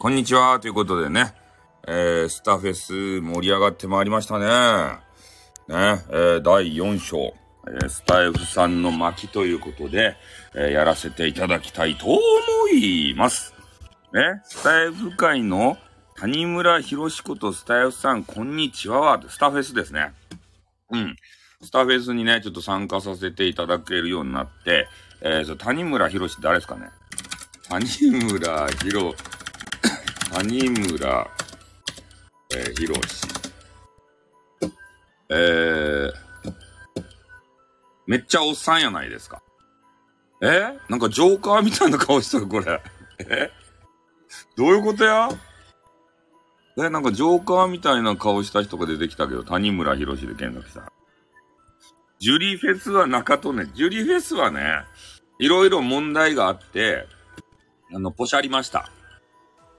こんにちは。ということでね、えー、スタフェス盛り上がってまいりましたね。ね、えー、第4章、えー、スタイフさんの巻ということで、え、やらせていただきたいと思います。ね、スタイフ界の谷村博士ことスタイフさん、こんにちは。スタフェスですね。うん。スタフェスにね、ちょっと参加させていただけるようになって、えー、谷村博士誰ですかね？谷村博、谷村、えー、博士。えー、めっちゃおっさんやないですか。え？なんかジョーカーみたいな顔してる、これ。え？どういうことや？え、なんかジョーカーみたいな顔した人が出てきたけど、谷村博士で検索した。ジュリーフェスは中とね、ジュリーフェスはね、いろいろ問題があって、あの、ポシャりました。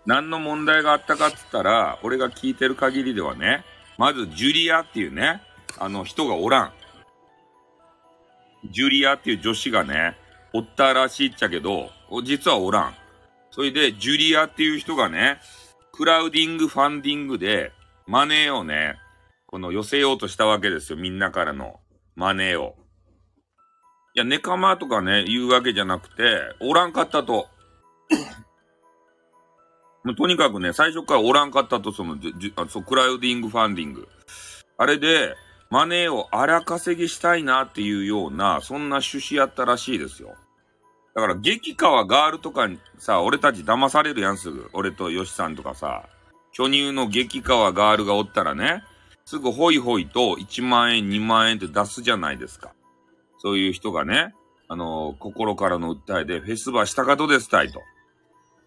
何の問題があったかっつったら、俺が聞いてる限りではね、まず、ジュリアっていうね、あの人がおらん。ジュリアっていう女子がね、おったらしいっちゃけど、実はおらん。それで、ジュリアっていう人がね、クラウディングファンディングで、マネーをね、この寄せようとしたわけですよ。みんなからのマネーを。いや、ネカマとかね、言うわけじゃなくて、おらんかったと。もうとにかくね、最初からおらんかったと、その、じあそう、クラウディングファンディング。あれで、マネーを荒稼ぎしたいなっていうような、そんな趣旨やったらしいですよ。だから、激川ガールとかにさ、俺たち騙されるやんすぐ。俺とヨシさんとかさ、巨乳の激川ガールがおったらね、すぐホイホイと1万円、2万円って出すじゃないですか。そういう人がね、あのー、心からの訴えで、フェスばしたかとですたいと。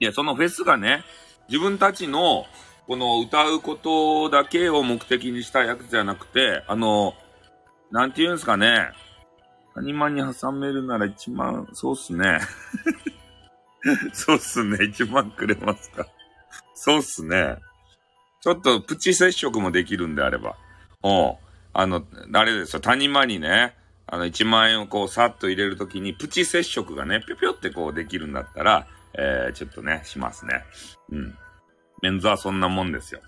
いや、そのフェスがね、自分たちの、この歌うことだけを目的にしたやつじゃなくて、あの、なんて言うんすかね。谷間に挟めるなら1万、そうっすね。そうっすね。1万くれますか。そうっすね。ちょっとプチ接触もできるんであれば。おあの、あれですよ。谷間にね、あの、1万円をこう、さっと入れるときに、プチ接触がね、ぴょぴょってこうできるんだったら、えー、ちょっとね、しますね。うん。メンズはそんなもんですよ。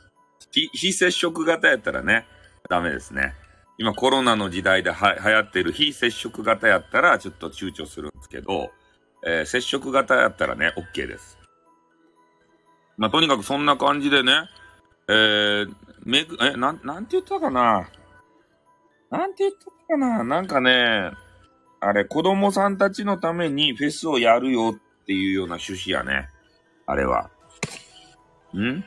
非、非接触型やったらね、ダメですね。今コロナの時代では流行っている非接触型やったらちょっと躊躇するんですけど、えー、接触型やったらね、OK です。まあ、とにかくそんな感じでね、えー、めぐ、え、なん、なんて言ったかな？なんて言ったかな？なんかね、あれ、子供さんたちのためにフェスをやるよっっていうような趣旨やね。あれは。ん？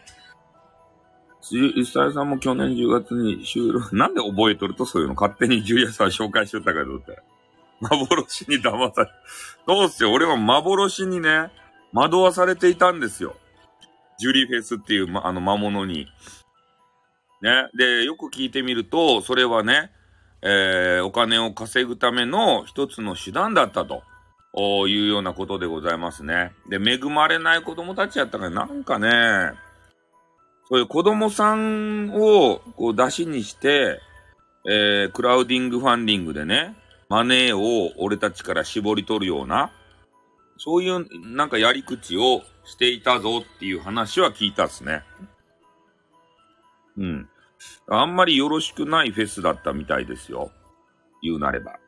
一歳さんも去年10月に収録、なんで覚えとるとそういうの？勝手にジュリアさん紹介しとったけどって。幻に騙され、そうっすよ？俺は幻にね、惑わされていたんですよ。ジュリーフェスっていう、ま、あの魔物に。ね？で、よく聞いてみると、それはね、えー、お金を稼ぐための一つの手段だったと。おいうようなことでございますね。で、恵まれない子供たちやったから、なんかね、そういう子供さんをこう出しにして、えー、クラウディングファンディングでね、マネーを俺たちから絞り取るような、そういうなんかやり口をしていたぞっていう話は聞いたっすね。うん。あんまりよろしくないフェスだったみたいですよ。言うなれば。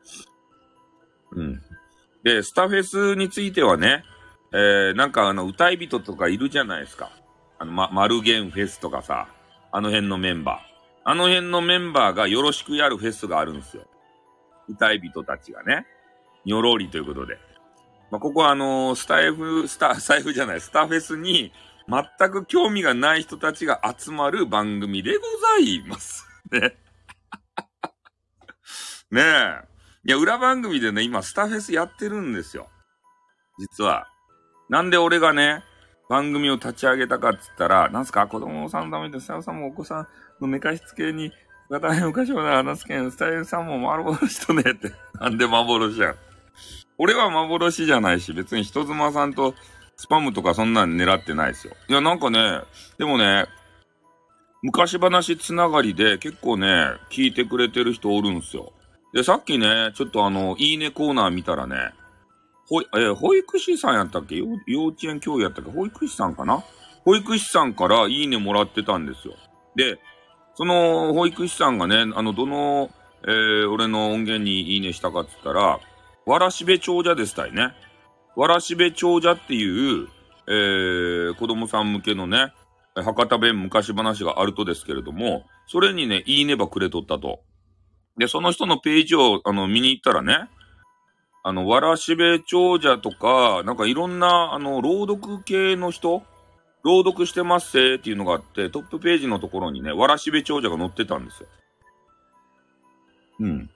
うん。で、スタフェスについてはね、えー、なんかあの、歌い人とかいるじゃないですか。あの、ま、マルゲンフェスとかさ、あの辺のメンバー。あの辺のメンバーがよろしくやるフェスがあるんですよ。歌い人たちがね。にょろりということで。まあ、ここはあのー、スタイフ、スタ、スタイフじゃない、スタフェスに全く興味がない人たちが集まる番組でございます。ね。ねえ。いや、裏番組でね、今、スタフェスやってるんですよ。実は。なんで俺がね、番組を立ち上げたかっつったら、なんすか子供さんのために、スタイフさんもお子さんの寝かしつけに、大変おかしいな話すけん、スタイフさんも幻としとねって。なんで幻やん。俺は幻じゃないし、別に人妻さんとスパムとかそんなん狙ってないですよ。いや、なんかね、でもね、昔話つながりで結構ね、聞いてくれてる人おるんすよ。で、さっきね、ちょっとあの、いいねコーナー見たらね、ほ、えー、保育士さんやったっけ？幼稚園教諭やったっけ？保育士さんかな？保育士さんからいいねもらってたんですよ。で、その保育士さんがね、あの、どの、えー、俺の音源にいいねしたかって言ったら、わらしべ長者でしたいね。わらしべ長者っていう、えー、子供さん向けのね、博多弁昔話があるとですけれども、それにね、いいねばくれとったと。で、その人のページを、あの、見に行ったらね、あの、わらしべ長者とか、なんかいろんな、あの、朗読系の人朗読してますせっていうのがあって、トップページのところにね、わらしべ長者が載ってたんですよ。うん。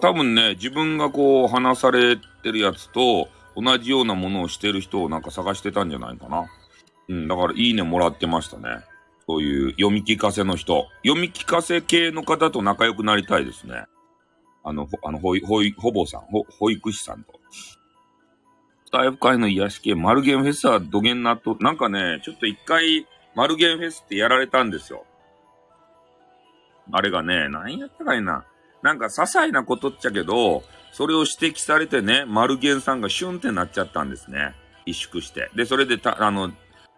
多分ね、自分がこう話されてるやつと同じようなものをしてる人をなんか探してたんじゃないかな。うん、だからいいねもらってましたね。そういう読み聞かせの人。読み聞かせ系の方と仲良くなりたいですね。あの、ほ、あの、ほい、ほい、ほぼさん、ほ、保育士さんと。スタイフ会の癒し系、マルゲンフェスは土下なと、なんかね、ちょっと一回、マルゲンフェスってやられたんですよ。あれがね、何やったかいな。なんか些細なことっちゃけど、それを指摘されてね、マルゲンさんがシュンってなっちゃったんですね。萎縮して。で、それでた、あの、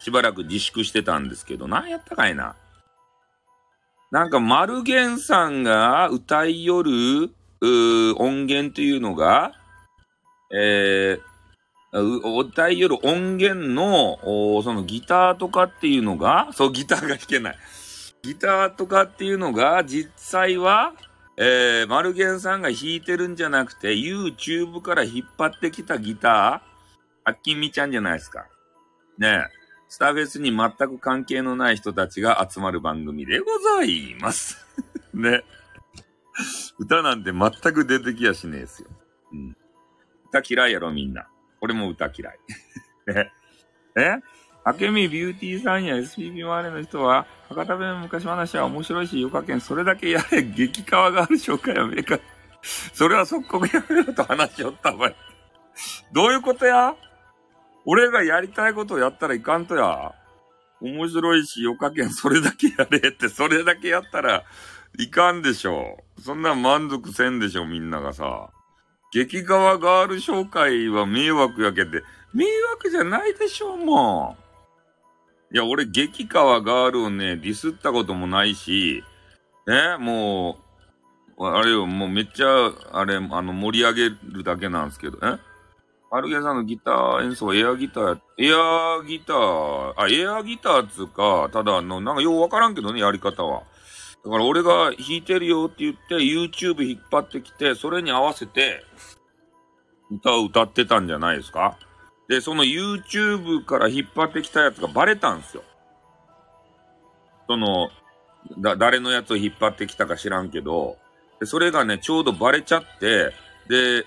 しばらく自粛してたんですけど、何やったかいな。なんか、マルゲンさんが歌いよる、音源というのが、えー、歌いよる音源の、そのギターとかっていうのが、そう、ギターが弾けない。ギターとかっていうのが、実際は、えー、マルゲンさんが弾いてるんじゃなくて、YouTube から引っ張ってきたギター、あっきんみちゃんじゃないですか。ねえ。スターフェスに全く関係のない人たちが集まる番組でございます。ね。歌なんて全く出てきやしねえですよ。うん。歌嫌いやろ、みんな。俺も歌嫌い。ね。え？あけみビューティーさんや SPP 周りの人は、博多弁昔話は面白いし、よかけん、それだけやれ、激川がある紹介やめか。それは即刻やめろと話しよったわい。どういうことや？俺がやりたいことをやったらいかんとや。面白いし、よかけん、それだけやれって、それだけやったらいかんでしょ。そんな満足せんでしょ、みんながさ。激川ガール紹介は迷惑やけって、迷惑じゃないでしょ、もう。いや、俺、激川ガールをね、ディスったこともないし、ね、もう、あれよ、もうめっちゃ、あれ、あの、盛り上げるだけなんですけど、え？アルゲさんのギター演奏はエアギター、エアギター、あ、エアギターつうか、ただあの、なんかようわからんけどね、やり方は。だから俺が弾いてるよって言って、YouTube 引っ張ってきて、それに合わせて、歌を歌ってたんじゃないですかで、その YouTube から引っ張ってきたやつがバレたんですよ。その、だ、誰のやつを引っ張ってきたか知らんけど、でそれがね、ちょうどバレちゃって、で、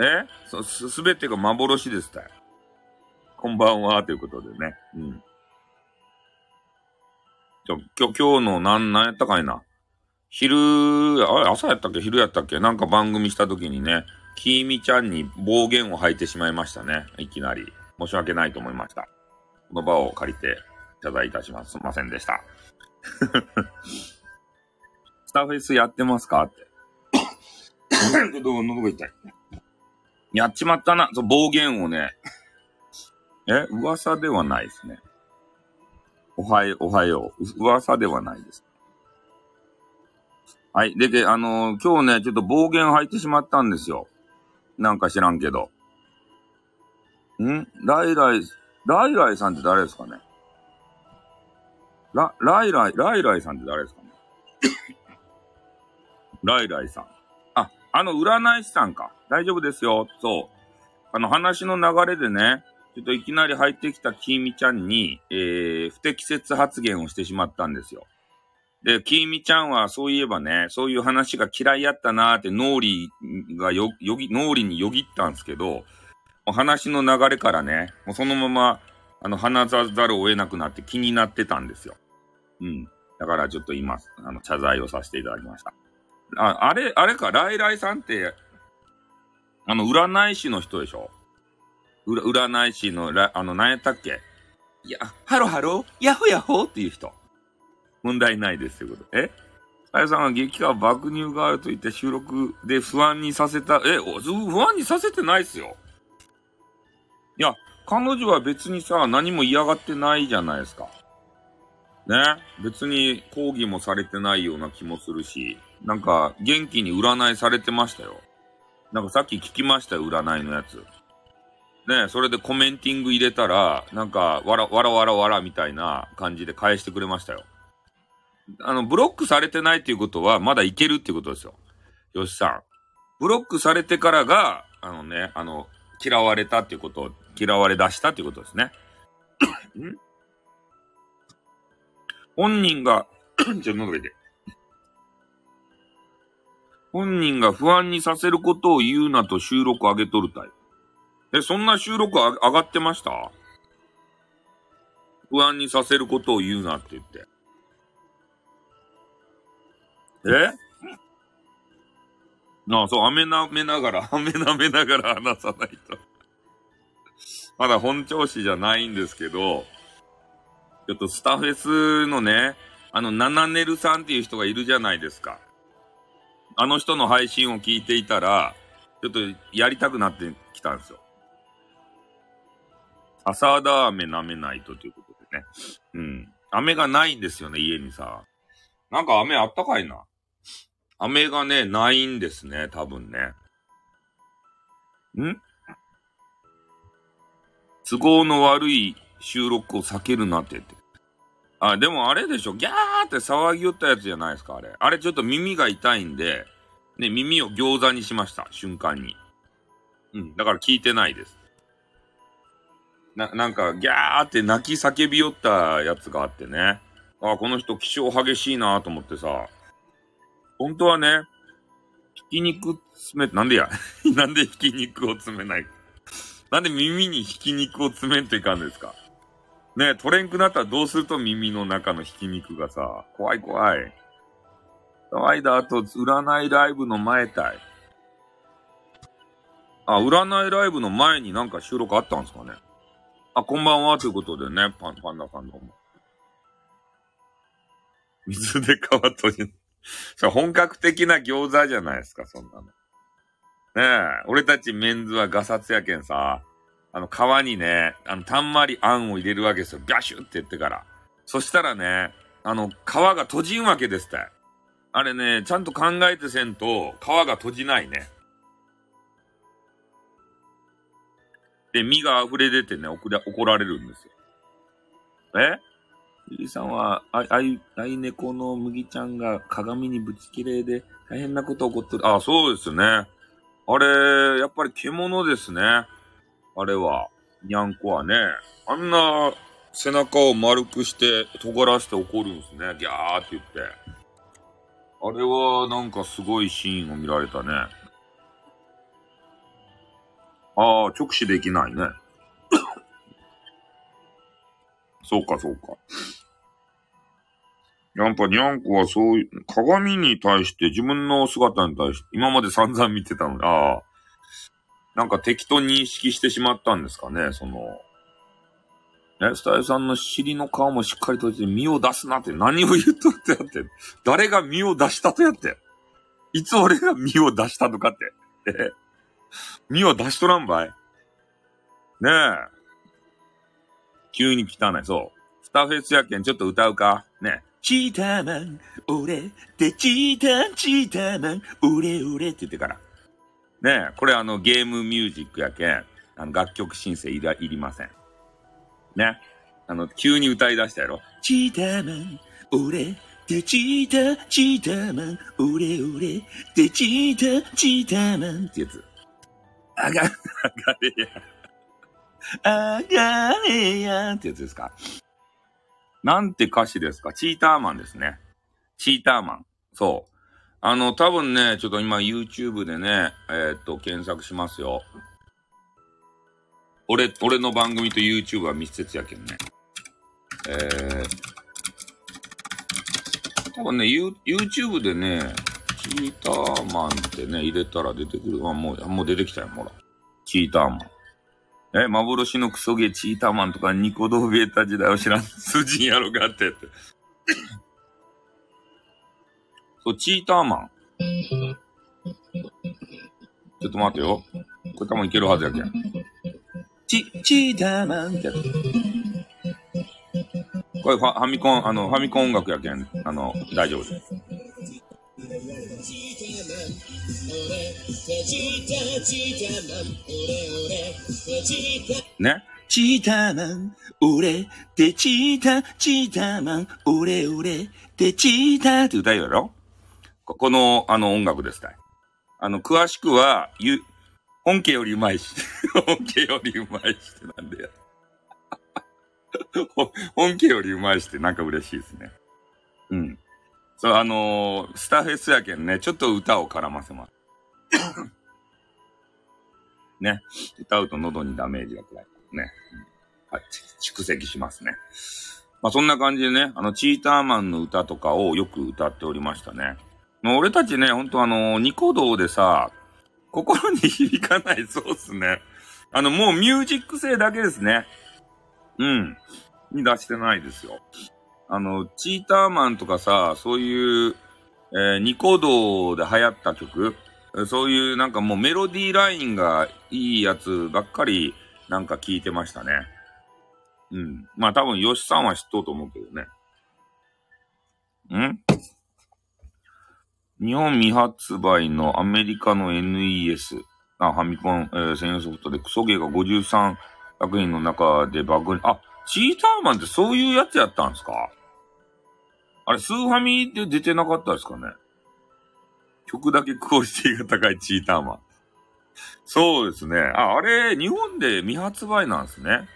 え？す、すべてが幻ですたよ。こんばんは、ということでね。うん。じゃ、今日、今日のなん、なんやったかいな。昼、あれ、朝やったっけ？昼やったっけ？なんか番組した時にね、きーみちゃんに暴言を吐いてしまいましたね。いきなり。申し訳ないと思いました。この場を借りて、謝罪いたします。すいませんでした。スターフェスやってますか？って。どう、喉が痛い。やっちまったな。そう、暴言をね。え噂ではないですね。おはよう、おはよう。噂ではないです。はい。で、で、あのー、今日ね、ちょっと暴言吐いてしまったんですよ。なんか知らんけど。ん？ライライ、ライライさんって誰ですかね？ラ、ライライ、ライライさんって誰ですかね？ライライさん。あ、の占い師さんか。大丈夫ですよ。そう。あの話の流れでね、ちょっといきなり入ってきたきーみちゃんに、えー、不適切発言をしてしまったんですよ。で、きーみちゃんはそういえばね、そういう話が嫌いやったなーって脳裏がよ、よぎ、脳裏によぎったんですけど、話の流れからね、もうそのまま、あの、話さざるを得なくなって気になってたんですよ。うん。だからちょっと今、あの、謝罪をさせていただきました。あ、あれ、あれか、ライライさんって、あの、占い師の人でしょ？うら、占い師の、ら、あの、何やったっけ？いや、ハロハロヤホヤホっていう人。問題ないですということ。え？あやさんは激化爆乳があると言って収録で不安にさせた、え、不安にさせてないっすよ。いや、彼女は別にさ、何も嫌がってないじゃないですか。ね？別に抗議もされてないような気もするし、なんか元気に占いされてましたよ。なんかさっき聞きましたよ、占いのやつ。ねそれでコメンティング入れたら、なんか、わら、わらわらわらみたいな感じで返してくれましたよ。あの、ブロックされてないっていうことは、まだいけるっていうことですよ。よしさん。ブロックされてからが、あのね、あの、嫌われたっていうこと、嫌われ出したっていうことですね。ん？本人が ちょ、喉が痛い。本人が不安にさせることを言うなと収録上げとるたい。え、そんな収録上がってました？不安にさせることを言うなって言って。え？ああ、そう、飴舐めながら、飴舐めながら話さないと。まだ本調子じゃないんですけど、ちょっとスタフェスのね、あの、ナナネルさんっていう人がいるじゃないですか。あの人の配信を聞いていたら、ちょっとやりたくなってきたんですよ。朝ダーメ舐めないとということでね。うん。飴がないんですよね、家にさ。なんか飴あったかいな。飴がね、ないんですね、多分ね。ん？都合の悪い収録を避けるなってって。あ、でもあれでしょギャーって騒ぎよったやつじゃないですか、あれ。あれちょっと耳が痛いんで、ね、耳を餃子にしました、瞬間に。うん、だから聞いてないです。な、なんか、ギャーって泣き叫びよったやつがあってね。あ、この人気性激しいなと思ってさ。本当はね、ひき肉詰め、なんでや なんでひき肉を詰めない？なんで耳にひき肉を詰めんといかんですか？ね取れんくなったらどうすると耳の中のひき肉がさ、怖い怖い。騒いだ後、占いライブの前たい。あ、占いライブの前になんか収録あったんですかねあ、こんばんはということでね、パン、パンダさんどうも。水で皮取り、それ本格的な餃子じゃないですか、そんなの。ねえ、俺たちメンズはガサツやけんさ、あの、皮にね、あの、たんまりあんを入れるわけですよ。ビャシュって言ってから。そしたらね、あの、皮が閉じんわけですって。あれね、ちゃんと考えてせんと、皮が閉じないね。で、身が溢れ出てね、怒られるんですよ。え？ゆりさんは、あ、あい、あい猫の麦ちゃんが鏡にぶち切れで大変なこと起こってる。あ、そうですね。あれ、やっぱり獣ですね。あれは。にゃんこはね。あんな背中を丸くして尖らせて怒るんですね。ギャーって言って。あれはなんかすごいシーンを見られたね。ああ、直視できないね。そうか、そうか。やっぱにゃんこはそういう、鏡に対して自分の姿に対して、今まで散々見てたのに、ああ、なんか敵と認識してしまったんですかね、その、ね、スタイルさんの尻の皮もしっかり閉じて身を出すなって何を言っとるってやって。誰が身を出したとやって。いつ俺が身を出したとかって。え身を出しとらんばいねえ。急に汚い。そう。スターフェスやけんちょっと歌うかね。チーターマン、俺でチーター、チーターマン、俺俺って言ってから。ね、これあのゲームミュージックやけん、あの楽曲申請いら、いりません。ね。あの、急に歌い出したやろ。チーターマン、俺でチーター、チーターマン、俺俺でチーター、チーターマンってやつ。あが、あがれや。あがれやってやつですか。なんて歌詞ですかチーターマンですね。チーターマン。そう。あの、多分ね、ちょっと今 YouTube でね、えー、っと、検索しますよ。俺、俺の番組と YouTube は密接やけんね。えー、多分ね、You、YouTube でね、チーターマンってね、入れたら出てくる。あ、もう、もう出てきたよ、ほら。チーターマン。え、幻のクソゲーチーターマンとかニコ動ベータ時代を知らん、筋やろがってって。そう、チーターマン。ちょっと待ってよ。これ多分いけるはずやけん。チ、チーターマンってやつ。これファファミコン、あの、ファミコン音楽やけん、あの、大丈夫です。ね？チーターマン、俺でチータ、チーターマン、俺俺でチーターって歌うやろ？ここの、あの音楽ですた。あの、詳しくは、ゆ、本家よりうまいし。本家よりうまいしってなんでや。本家よりうまいしってなんか嬉しいですね。うん。そう、あのースターフェスやけんね、ちょっと歌を絡ませます。ね。歌うと喉にダメージがくらい。ね。はい。蓄積しますね。まあそんな感じでね、あの、チーターマンの歌とかをよく歌っておりましたね。俺たちね、ほんとあの、ニコ動でさ、心に響かないそうっすね。あの、もうミュージック性だけですね。うん。に出してないですよ。あの、チーターマンとかさ、そういう、えーニコ動で流行った曲、そういうなんかもうメロディーラインがいいやつばっかりなんか聞いてましたね。うん。まあ多分、ヨシさんは知っとうと思うけどね。ん？日本未発売のアメリカの NES、あ、ファミコン、えー専用ソフトでクソゲーが53作品の中で爆に、あ、チーターマンってそういうやつやったんですか？あれ、スーファミで出てなかったですかね？曲だけクオリティが高いチーターマン。そうですね。あ、あれ、日本で未発売なんですね。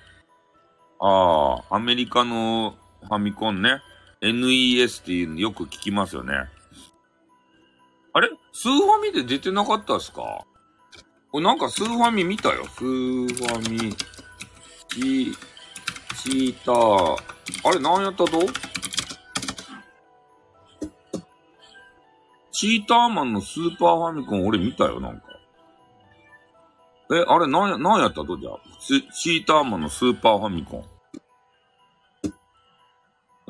ああ、アメリカのファミコンね。NES っていうのよく聞きますよね。あれ？スーファミで出てなかったですか？おなんかスーファミ見たよ。スーファミ、チ、チーター。あれ何やったと？チーターマンのスーパーファミコン俺見たよ、なんか。え、あれ何や、何やったと？じゃあ。チチーターマンのスーパーファミコン。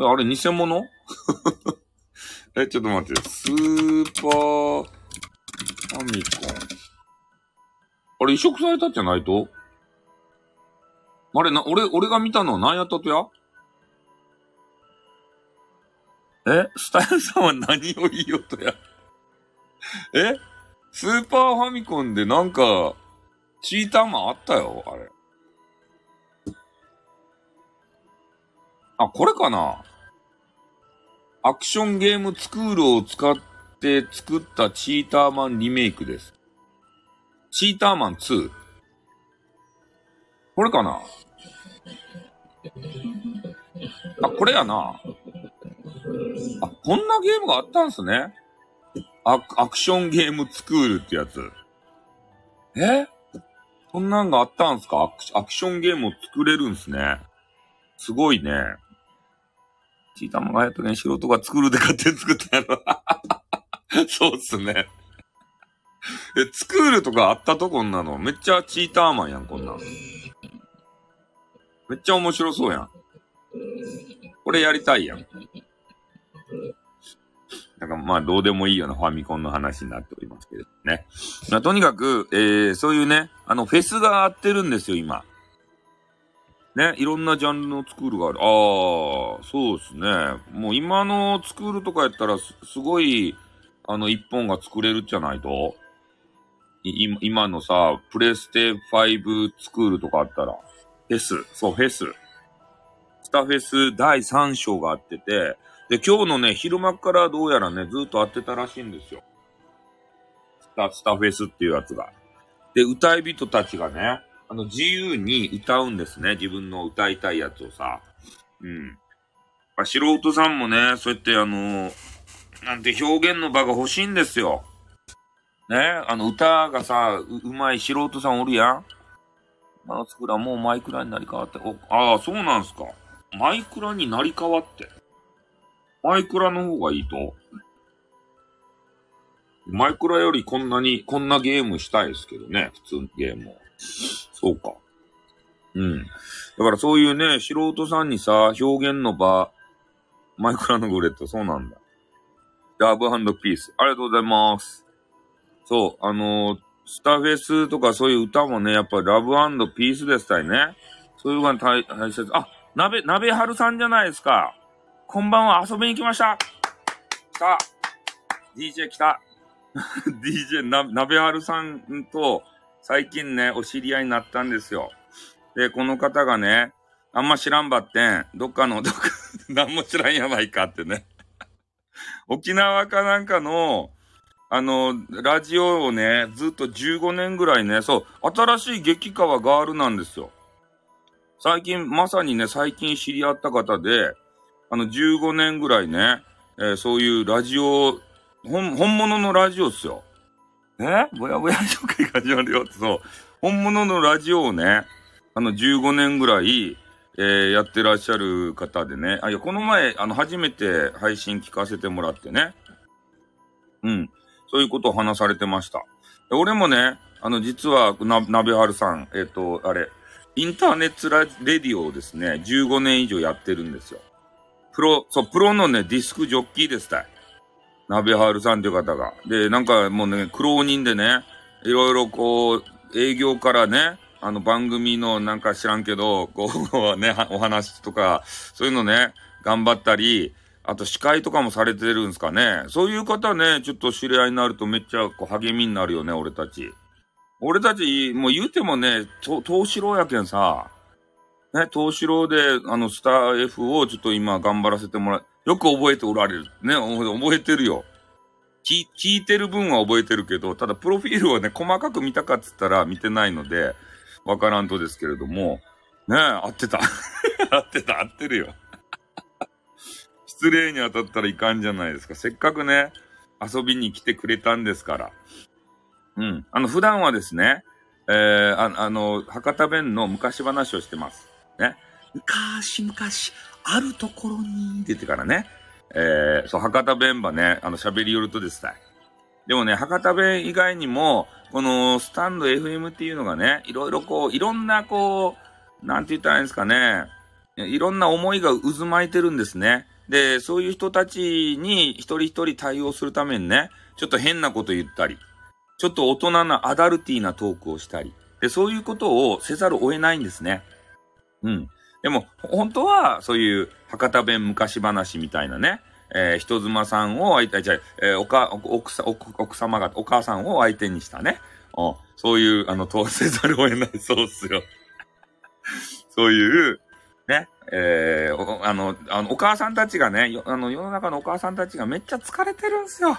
え、あれ偽物？え、ちょっと待って。スーパーファミコン。あれ移植されたんじゃないと？あれな、俺、俺が見たのは何やったとや？え？スタイルさんは何を言いようとや？え？スーパーファミコンでなんか、チーターマンあったよ、あれ。あ、これかな？アクションゲームスクールを使って作ったチーターマンリメイクです。チーターマン2。これかな？あ、これやな。あ、こんなゲームがあったんすね。アクアクションゲームスクールってやつ。え？こんなんがあったんすか？アクアクションゲームを作れるんすね。すごいね。チーターマンがやったけん素人が作るで勝手に作ったやろ。そうっすね。え、作るとかあったとこんなの？めっちゃチーターマンやん、こんなん。めっちゃ面白そうやん。これやりたいやん。なんかまあどうでもいいようなファミコンの話になっておりますけどね。まあとにかく、えー、そういうね、あのフェスがあってるんですよ、今。ね、いろんなジャンルのスクールがある。ああ、そうですね。もう今のスクールとかやったらす、すごい、あの、一本が作れるじゃないと。い今のさ、プレステ5スクールとかあったら、フェス、そう、フェス。スタフェス第3章があってて、で、今日のね、昼間からどうやらね、ずっと会ってたらしいんですよ。スタ、スタフェスっていうやつが。で、歌い人たちがね、あの、自由に歌うんですね。自分の歌いたいやつをさ。うん。あ素人さんもね、そうやってあの、なんて表現の場が欲しいんですよ。ね、あの、歌がさ、う、うまい素人さんおるやん。まあ、つくらもうマイクラになり変わって、お、ああ、そうなんすか。マイクラになり変わって。マイクラの方がいいとマイクラよりこんなに、こんなゲームしたいですけどね。普通のゲームを。そうか。うん。だからそういうね、素人さんにさ、表現の場、マイクラのグレット、そうなんだ。ラブピース。ありがとうございます。そう、あのースターフェスとかそういう歌もね、やっぱラブピースでしたいね。そういうのが大大切。あ、鍋、鍋春さんじゃないですか。こんばんは、遊びに来ました。来た。DJ 来た。DJ な、鍋春さんと最近ね、お知り合いになったんですよ。で、この方がね、あんま知らんばってん、どっかの、どっか、なんも知らんやないかってね。沖縄かなんかの、あの、ラジオをね、ずっと15年ぐらいね、そう、新しい激川ガールなんですよ。最近、まさにね、最近知り合った方で、あの、15年ぐらいね、えー、そういうラジオ、本、本物のラジオっすよ。えぼやぼや紹介が始まるよって、そう。本物のラジオをね、あの、15年ぐらい、えー、やってらっしゃる方でね。あ、いや、この前、あの、初めて配信聞かせてもらってね。うん。そういうことを話されてました。俺もね、あの、実は、な、なべはるさん、えっ、ー、と、あれ、インターネットラレディオをですね、15年以上やってるんですよ。プロ、そう、プロのね、ディスクジョッキーですたい。なべはるさんという方が。で、なんかもうね、苦労人でね、いろいろこう、営業からね、あの番組のなんか知らんけど、こうね、お話とか、そういうのね、頑張ったり、あと司会とかもされてるんですかね。そういう方ね、ちょっと知り合いになるとめっちゃこう励みになるよね、俺たち。俺たち、もう言うてもね、東四郎やけんさ、ね、東四郎で、あの、スター F をちょっと今頑張らせてもらう。よく覚えておられる。ね、覚えてるよ。聞、聞いてる分は覚えてるけど、ただプロフィールをね、細かく見たかっつったら見てないので、わからんとですけれども、ねえ、合ってた。合ってた、合ってるよ。失礼に当たったらいかんじゃないですか。せっかくね、遊びに来てくれたんですから。うん。あの、普段はですね、えー、ああの、博多弁の昔話をしてます。ね。昔々、あるところに、って言ってからね。えー、そう、博多弁ばね、あの、喋り寄るとですね。でもね、博多弁以外にも、このスタンド FM っていうのがね、いろいろこう、いろんなこう、なんて言ったらいいんですかね、いろんな思いが渦巻いてるんですね。で、そういう人たちに一人一人対応するためにね、ちょっと変なこと言ったり、ちょっと大人なアダルティーなトークをしたり、で、そういうことをせざるを得ないんですね。うん。でも、本当は、そういう博多弁昔話みたいなね、えー、人妻さんを相手、じゃえー、おか、奥さ、奥様が、お母さんを相手にしたね。おそういう、あの、通せざるを得ない、そうっすよ。そういう、ね、えー、あの、あの、お母さんたちがね、あの、世の中のお母さんたちがめっちゃ疲れてるんすよ。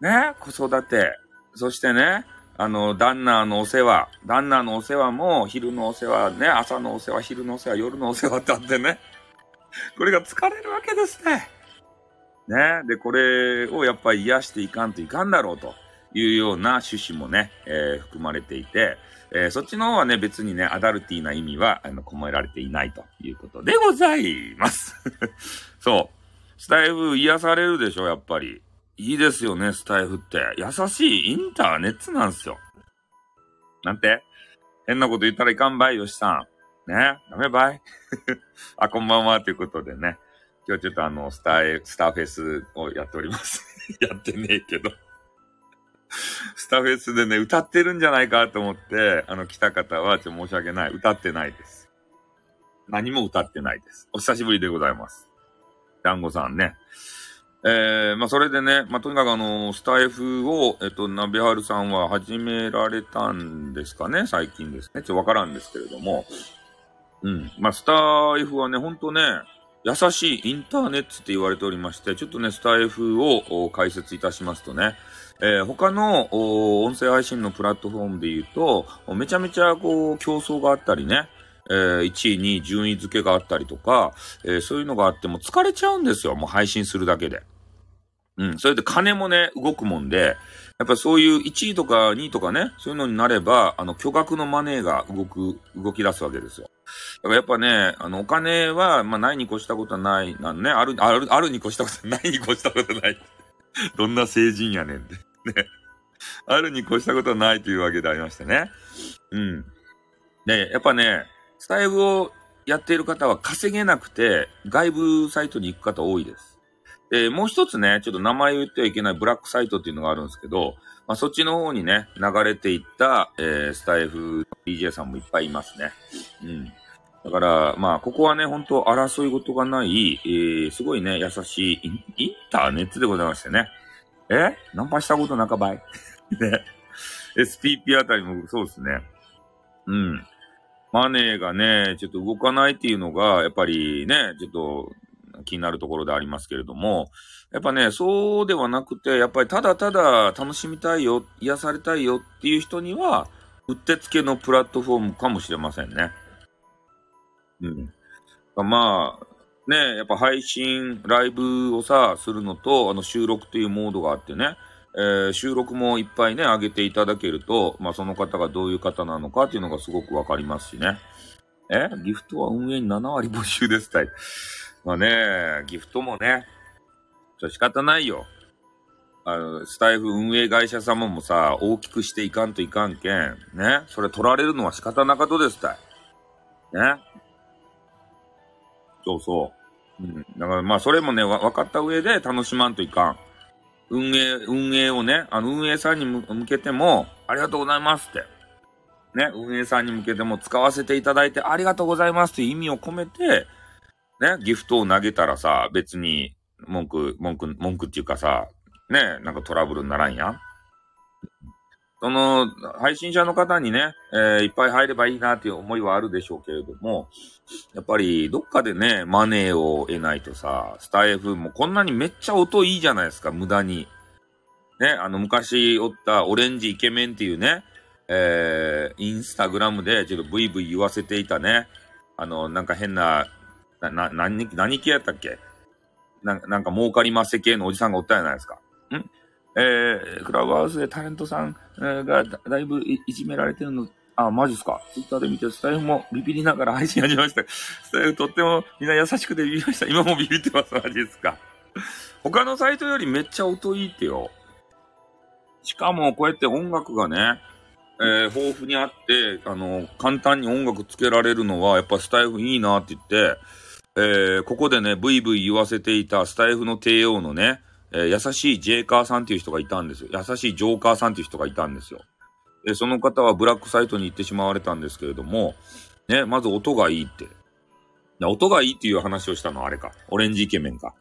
ね、子育て。そしてね、あの、旦那のお世話。旦那のお世話も、昼のお世話ね、朝のお世話、昼のお世話、夜のお世話ってあってね。これが疲れるわけですね。ね。で、これをやっぱり癒していかんといかんだろうというような趣旨もね、えー、含まれていて、えー、そっちの方はね、別にね、アダルティーな意味は、あの、込められていないということでございます。そう。スタイフ癒されるでしょ、やっぱり。いいですよね、スタイフって。優しいインターネットなんですよ。なんて？変なこと言ったらいかんばい、よしさん。ね？ダメばい？あ、こんばんは、ということでね。今日ちょっとあの、スター、スターフェスをやっております。やってねえけど。スターフェスでね、歌ってるんじゃないかと思って、あの、来た方はちょっと申し訳ない。歌ってないです。何も歌ってないです。お久しぶりでございます。団子さんね。えー、まあ、それでね、まあ、とにかくあの、スタイフを、えっと、ナビハルさんは始められたんですかね、最近ですね。ちょっとわからんですけれども。うん。まあ、スタイフはね、ほんとね、優しいインターネットって言われておりまして、ちょっとね、スタイフを解説いたしますとね、えー、他の音声配信のプラットフォームで言うと、めちゃめちゃこう競争があったりね、えー、1位、2位、順位付けがあったりとか、えー、そういうのがあっても疲れちゃうんですよ、もう配信するだけで。うん、それで金もね、動くもんで、やっぱそういう1位とか2位とかね、そういうのになれば、あの、巨額のマネーが動く、動き出すわけですよ。だからやっぱね、あの、お金は、まあ、ないに越したことはない、なんね、ある、ある、あるに越したことは、ないに越したことない。どんな成人やねんって。ね。あるに越したことはないというわけでありましてね。うん。で、やっぱね、スタイルをやっている方は稼げなくて、外部サイトに行く方多いです。で、もう一つね、ちょっと名前言ってはいけないブラックサイトっていうのがあるんですけど、まあ、そっちの方にね、流れていった、えー、スタイフ DJ さんもいっぱいいますね。うん。だから、まあ、ここはね、本当争い事がない、えー、すごいね、優しいイン、インターネットでございましてね。え？ナンパしたことなかばい ね。SPP あたりもそうですね。うん。マネーがね、ちょっと動かないっていうのが、やっぱりね、ちょっと気になるところでありますけれども、やっぱね、そうではなくて、やっぱりただただ楽しみたいよ、癒されたいよっていう人には、うってつけのプラットフォームかもしれませんね。うん。まあ、ね、やっぱ配信、ライブをさ、するのと、あの収録というモードがあってね、えー、収録もいっぱいね、上げていただけると、まあその方がどういう方なのかっていうのがすごくわかりますしね。えギフトは運営に7割募集ですたい。まあね、ギフトもね、ちょ仕方ないよ。あの、スタイフ運営会社様もさ、大きくしていかんといかんけん。ね。それ取られるのは仕方なかとですたい。ね。そうそう。うん。だからまあ、それもね、分かった上で楽しまんといかん。運営、運営をね、あの、運営さんに向けても、ありがとうございますって。ね、運営さんに向けても使わせていただいてありがとうございますって意味を込めて、ね、ギフトを投げたらさ、別に文句、文句、文句っていうかさ、ね、なんかトラブルにならんやん。その、配信者の方にね、えー、いっぱい入ればいいなっていう思いはあるでしょうけれども、やっぱり、どっかでね、マネーを得ないとさ、スタイフもこんなにめっちゃ音いいじゃないですか、無駄に。ね、あの、昔おったオレンジイケメンっていうね、えー、インスタグラムでちょっとブイブイ言わせていたね、あの、なんか変な、な、な、何、何系やったっけ？ななんか儲かりませ系のおじさんがおったじゃないですか。ん？えー、クラブハウスでタレントさん、がだだいぶいじめられてるの、あ、マジっすか？ツイッターで見て、スタイフもビビりながら配信始めました。スタイフとってもみんな優しくてビビりました。今もビビってます。マジっすか？他のサイトよりめっちゃ音いいってよ。しかも、こうやって音楽がね、えー、豊富にあって、あの、簡単に音楽つけられるのは、やっぱスタイフいいなって言って、えー、ここでね、ブイブイ言わせていたスタイフの帝王のね、えー、優しいジェイカーさんっていう人がいたんですよ。優しいジョーカーさんっていう人がいたんですよ。で、その方はブラックサイトに行ってしまわれたんですけれども、ね、まず音がいいって。音がいいっていう話をしたのはあれか。オレンジイケメンか。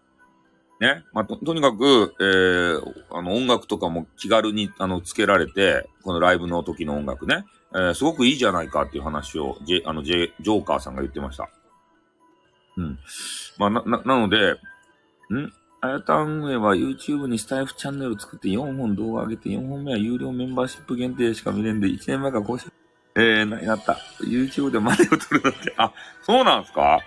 ね。まあ、と、とにかく、えー、あの、音楽とかも気軽に、あの、つけられて、このライブの時の音楽ね。えー、すごくいいじゃないかっていう話を、ジェ、あの、ジェ、ジョーカーさんが言ってました。うん。まあ、な、な、なので、ん？あやたん運営は YouTube にスタイフチャンネル作って4本動画上げて4本目は有料メンバーシップ限定しか見れんで1年前から更新。えー、な、やった。YouTube でマネを取るのって、あ、そうなんすか？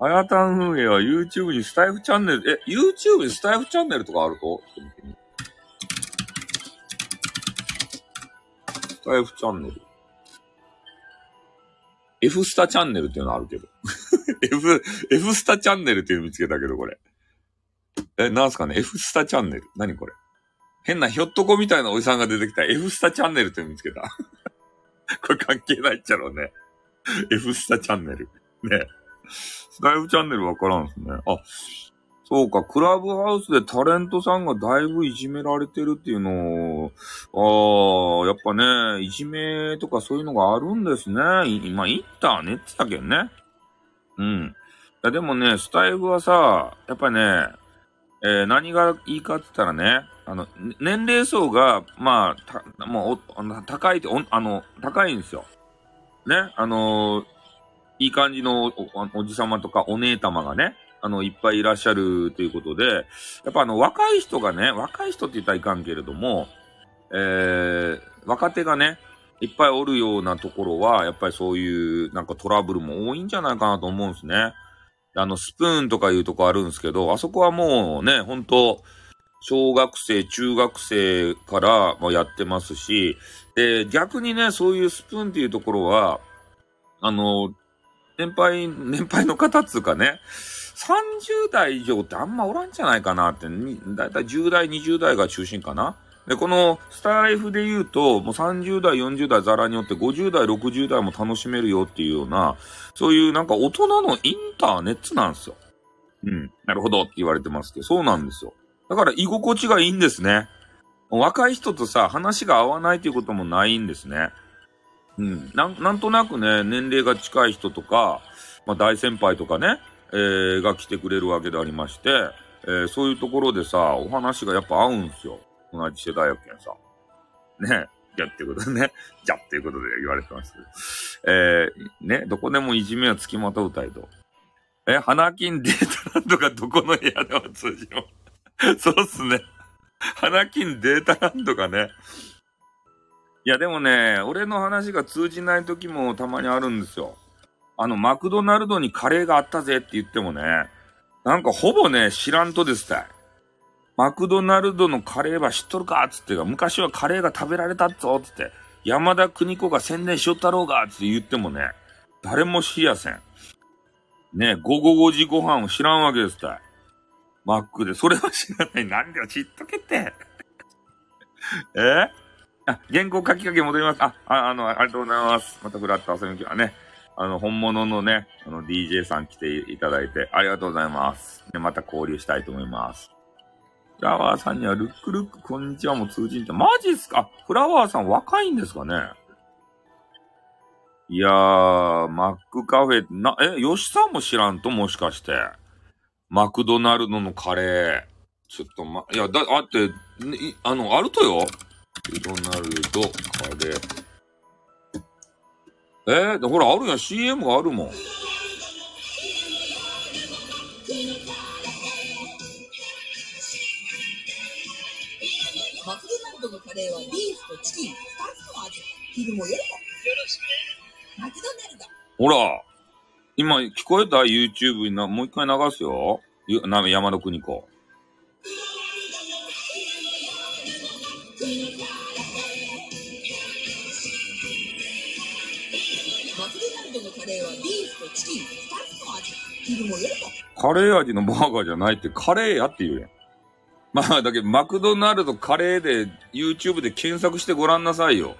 あやたん運営は YouTube にスタイフチャンネル、え、YouTube にスタイフチャンネルとかあると？スタイフチャンネル。F スタチャンネルっていうのあるけど。F、F スタチャンネルっていうの見つけたけど、これ。え、なんすかね ?F スタチャンネル。何これ？変なひょっとこみたいなおじさんが出てきた F スタチャンネルって見つけた。これ関係ないっちゃろうね。F スタチャンネル。ね。スタイフチャンネルわからんすね。あ、そうか、クラブハウスでタレントさんがだいぶいじめられてるっていうのを、ああ、やっぱね、いじめとかそういうのがあるんですね。今、インターネットだけどね。うん。いや、でもね、スタイフはさ、やっぱね、えー、何がいいかって言ったらね、あの、年齢層が、まあ、た、もう、高いお、あの、高いんですよ。ね、あのー、いい感じのおおじさまとかお姉様がね、あの、いっぱいいらっしゃるということで、やっぱあの、若い人がね、若い人って言ったらいかんけれども、えー、若手がね、いっぱいおるようなところは、やっぱりそういうなんかトラブルも多いんじゃないかなと思うんですね。あの、スプーンとかいうとこあるんですけど、あそこはもうね、本当小学生、中学生からもやってますし、で、逆にね、そういうスプーンっていうところは、あの、年配、年配の方っつうかね、30代以上ってあんまおらんじゃないかなって、だいたい10代、20代が中心かな。で、このスタイフで言うと、もう30代、40代ザラによって50代、60代も楽しめるよっていうような、そういうなんか大人のインターネットなんですよ。うん。なるほどって言われてますけど、そうなんですよ。だから居心地がいいんですね。若い人とさ、話が合わないということもないんですね。うん。なん、なんとなくね、年齢が近い人とか、まあ大先輩とかね、えー、が来てくれるわけでありまして、えー、そういうところでさ、お話がやっぱ合うんですよ。同じ世代やけんさ。ね。じゃっていうことでね。じゃっていうことで言われてますけど。えー、ね、どこでもいじめは付きまとう態度。え、花金データランドがどこの部屋でも通じよう。そうっすね。花金データランドがね。いや、でもね、俺の話が通じない時もたまにあるんですよ。あの、マクドナルドにカレーがあったぜって言ってもね、なんかほぼね、知らんとですたい。マクドナルドのカレーは知っとるかつってか、昔はカレーが食べられたっぞつって、山田邦子が宣伝しよったろうがつって言ってもね、誰も知りやせん。ね、午後5時ご飯を知らんわけですたい。マックで、それは知らない。なんでよ、知っとけって。え？あ、原稿書きかけ戻ります。あ、ああの、ありがとうございます。またフラット遊びに来たね。あの、本物のね、あの、DJ さん来ていただいて、ありがとうございます。ね、また交流したいと思います。フラワーさんには、ルックルック、こんにちはも通じんって、マジっすか？フラワーさん若いんですかね？いやー、マックカフェ、な、え、吉さんも知らんともしかして。マクドナルドのカレー。ちょっとま、いや、だ、あって、ねあの、あるとよ。マクドナルド、カレー。えー、ほら、あるやん。CM があるもん。ナルドのカレーはビーフとチキン2つの味昼も夜もマクドナルドほら、今聞こえた ?YouTube にな、もう一回流すよ。ゆな山田邦子。マクドナルドのカレーはビーフとチキン2つの味昼も夜もカレー味のバーガーじゃないって、カレーやって言うやん。まあ、だけど、マクドナルドカレーで YouTube で検索してごらんなさいよ。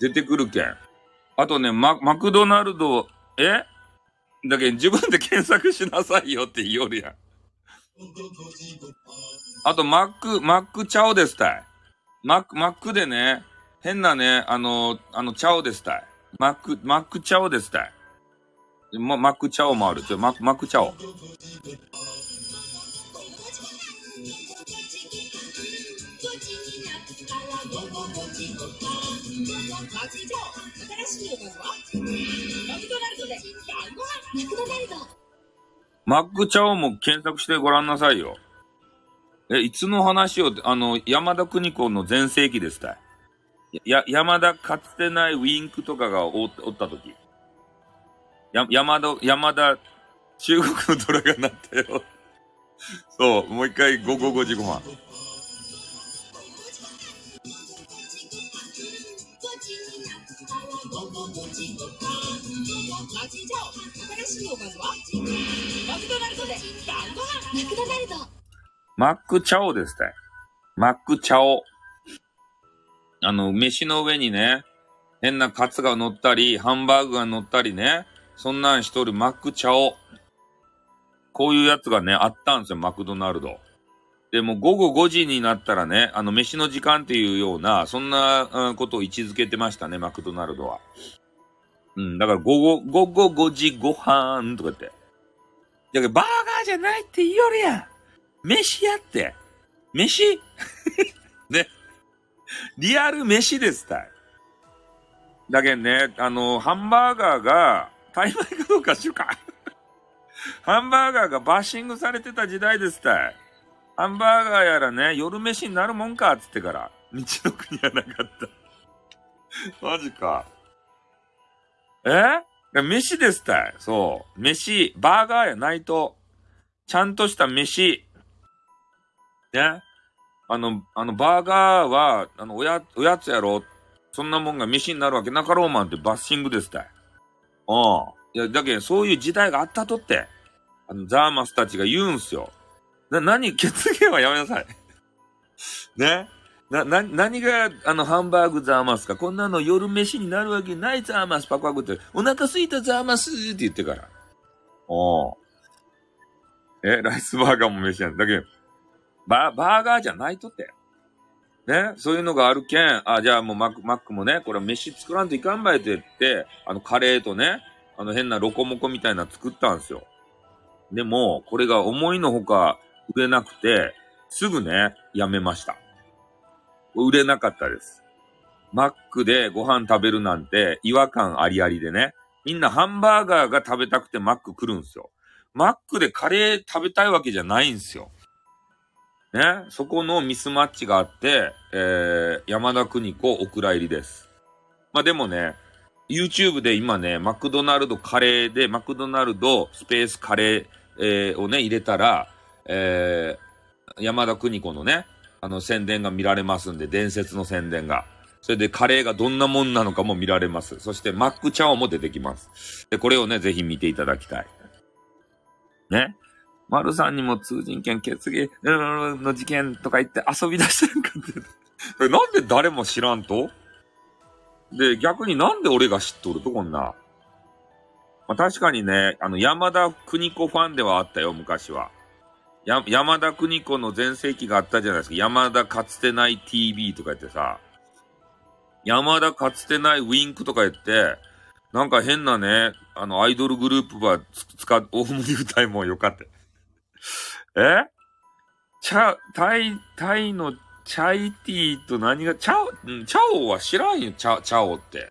出てくるけん。あとね、マ、マクドナルド、え？だけど自分で検索しなさいよって言いよるやん。あと、マック、マックチャオですたい。マック、マックでね、変なね、あの、あの、チャオですたい。マック、マックチャオですたい。マックチャオもある。ちょ、マック、マックチャオ。マックチャオも検索してごらんなさいよ。え、いつの話を、あの、山田邦子の全盛期ですたい。や、山田かつてないウィンクとかがおおった時。や、山田、山田、中国のドラが鳴ったよ。そう、もう一回午後5時マクドナルドで晩ご飯マクドナルドマックチャオですたい。マックチャオ。あの、飯の上にね、変なカツが乗ったり、ハンバーグが乗ったりね、そんなんしとるマックチャオ。こういうやつがね、あったんですよ、マクドナルド。でも午後5時になったらね、あの、飯の時間っていうような、そんな、ことを位置づけてましたね、マクドナルドは。うん、だから午後、午後5時ご飯とか言って。だけど、バーガーじゃないって言いよるやん。飯やって。飯？ね。リアル飯ですたい。だけどね、あの、ハンバーガーが、大枚かどうかしようか。ハンバーガーがバッシングされてた時代ですたい。ハンバーガーやらね、夜飯になるもんか、つってから。道の国はなかった。マジか。え？飯ですたい。そう。飯、バーガーやないと、ちゃんとした飯。ね？あの、あの、バーガーは、あの、おや、おやつやろ。そんなもんが飯になるわけなかろうまんってバッシングですたい。うん。いや、だけど、そういう時代があったとって、あの、ザーマスたちが言うんすよ。な、何、血芸はやめなさい。ね？な、な、何が、あの、ハンバーグザーマスか。こんなの夜飯になるわけないザーマスパクパクって、お腹すいたザーマスって言ってから。おうえ、ライスバーガーも飯やん。だけど、バー、バーガーじゃないとって。ね、そういうのがあるけん、あ、じゃあもうマック、マックもね、これ飯作らんといかんばいって言って、あのカレーとね、あの変なロコモコみたいなの作ったんですよ。でも、これが思いのほか売れなくて、すぐね、やめました。売れなかったです。マックでご飯食べるなんて違和感ありありでね。みんなハンバーガーが食べたくてマック来るんすよ。マックでカレー食べたいわけじゃないんすよ。ね。そこのミスマッチがあって、えー、山田邦子お蔵入りです。まあでもね、YouTube で今ね、マクドナルドカレーで、マクドナルドスペースカレー、えーをね、入れたら、えー、山田邦子のね、あの宣伝が見られますんで、伝説の宣伝が。それでカレーがどんなもんなのかも見られます。そしてマックチャオも出てきます。で、これをね、ぜひ見ていただきたい。ね。丸さんにも通人権決議の事件とか言って遊び出してるかって。なんで誰も知らんと？で、逆になんで俺が知っとる？とこんな？まあ、確かにね、あの、山田邦子ファンではあったよ、昔は。や、山田邦子の全盛期があったじゃないですか。山田かつてない TV とか言ってさ。山田かつてないウィンクとか言って、なんか変なね、あの、アイドルグループはつ使う、大盛り歌いもよかった。え？チャ、タイ、タイのチャイティと何が、チャオ、うんチャオは知らんよ、チャ、チャオって。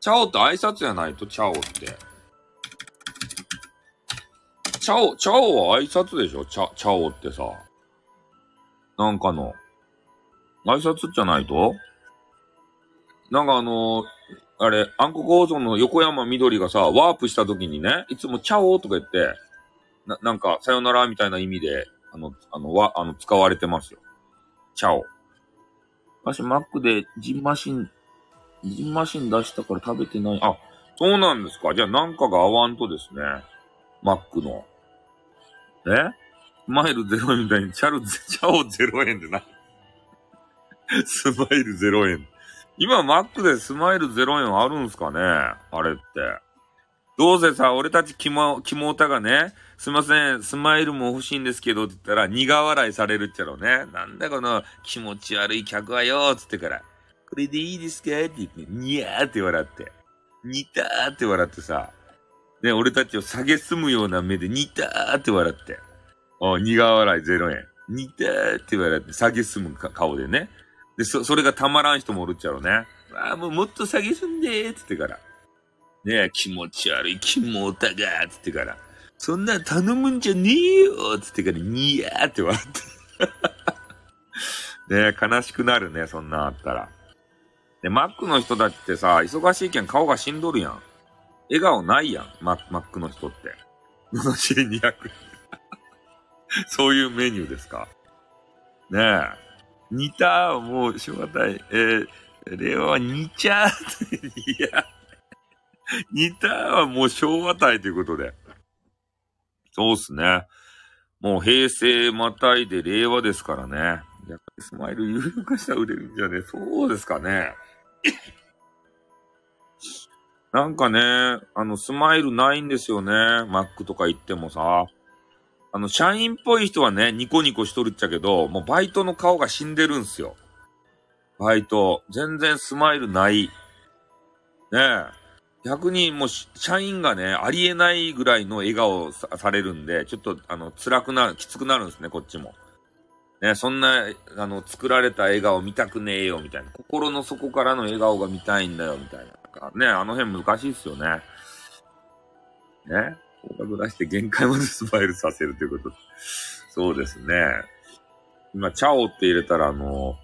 チャオって挨拶やないと、チャオって。チャオ、チャオは挨拶でしょ？チャ、チャオってさ。なんかの、挨拶じゃないと？なんかあのあれ、暗黒放送の横山みどりがさ、ワープした時にね、いつもチャオとか言って、な、なんか、さよならみたいな意味で、あの、あの、わ、あの、使われてますよ。チャオ。私、マックでジンマシン、ジンマシン出したから食べてない。あ、そうなんですか。じゃあ、なんかが合わんとですね。マックの。え？マイル0円みたいに、チャル、チャオ0円でな。スマイル0円。今、マックでスマイル0円あるんすかね？あれって。どうせさ、俺たちキモ、キモオタがね、すいません、スマイルも欲しいんですけど、って言ったら、苦笑いされるっちゃろうね。なんだこの気持ち悪い客はよ、つってから。これでいいですか？って言って、にやーって笑って。にたーって笑ってさ。ね、俺たちを蔑むような目で、にたーって笑って。お苦笑い0円。にたーって笑って、蔑む顔でね。で、そ、それがたまらん人もおるっちゃろうね。ああ、もうもっと蔑んでー、つってから。ねえ、気持ち悪い、気もたが、つってから。そんな頼むんじゃねえよ、つってから、にやーって笑って。ねえ、悲しくなるね、そんなあったら。で、マックの人たちってさ、忙しいけん顔が死んどるやん。笑顔ないやん、マックの人って。のしり200。そういうメニューですか？ねえ。煮たもうしょうがない。えー、令和は煮ちゃって、いや。似たはもう昭和体ということで。そうっすね。もう平成またいで令和ですからね。やっぱりスマイル有料化したら売れるんじゃねそうですかね。なんかね、あの、スマイルないんですよね。マックとか行ってもさ。あの、社員っぽい人はね、ニコニコしとるっちゃけど、もうバイトの顔が死んでるんすよ。バイト。全然スマイルない。ねえ。逆にもう社員がね、ありえないぐらいの笑顔さされるんで、ちょっとあの、辛くなる、きつくなるんですね、こっちも。ね、そんな、あの、作られた笑顔見たくねえよ、みたいな。心の底からの笑顔が見たいんだよ、みたいな。ね、あの辺難しいっすよね。ね？合格出して限界までスマイルさせるということ。そうですね。今、チャオって入れたら、あの、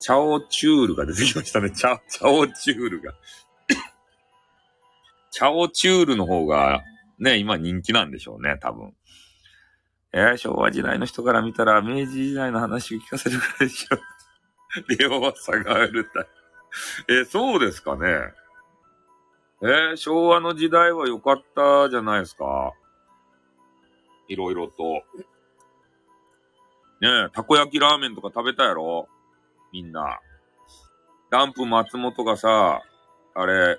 チャオチュールが出てきましたね。チャ、チャオチュールが。チャオチュールの方が、ね、今人気なんでしょうね、多分。えー昭和時代の人から見たら、明治時代の話を聞かせるくらでしょ。令和は差があるたい。えーそうですかね。えー昭和の時代は良かったじゃないですか。いろいろと。ねえ、たこ焼きラーメンとか食べたやろ？みんな。ダンプ松本がさ、あれ、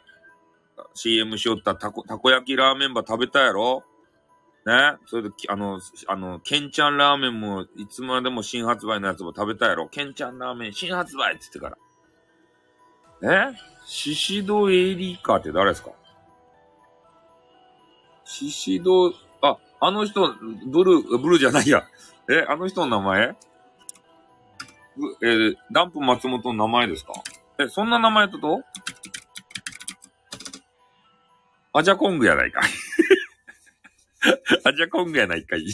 CM しよったたこ、たこ焼きラーメンば食べたやろ？ね。それで、きあの、あの、ケンちゃんラーメンも、いつまでも新発売のやつも食べたやろ？ケンちゃんラーメン新発売って言ってから。え？シシドエリカって誰ですか？シシド、あ、あの人、ブルー、ブルーじゃないや。え、あの人の名前？えーダンプ松本の名前ですか？え、そんな名前だと？アジャコングやないかい。アジャコングやないかい。ね。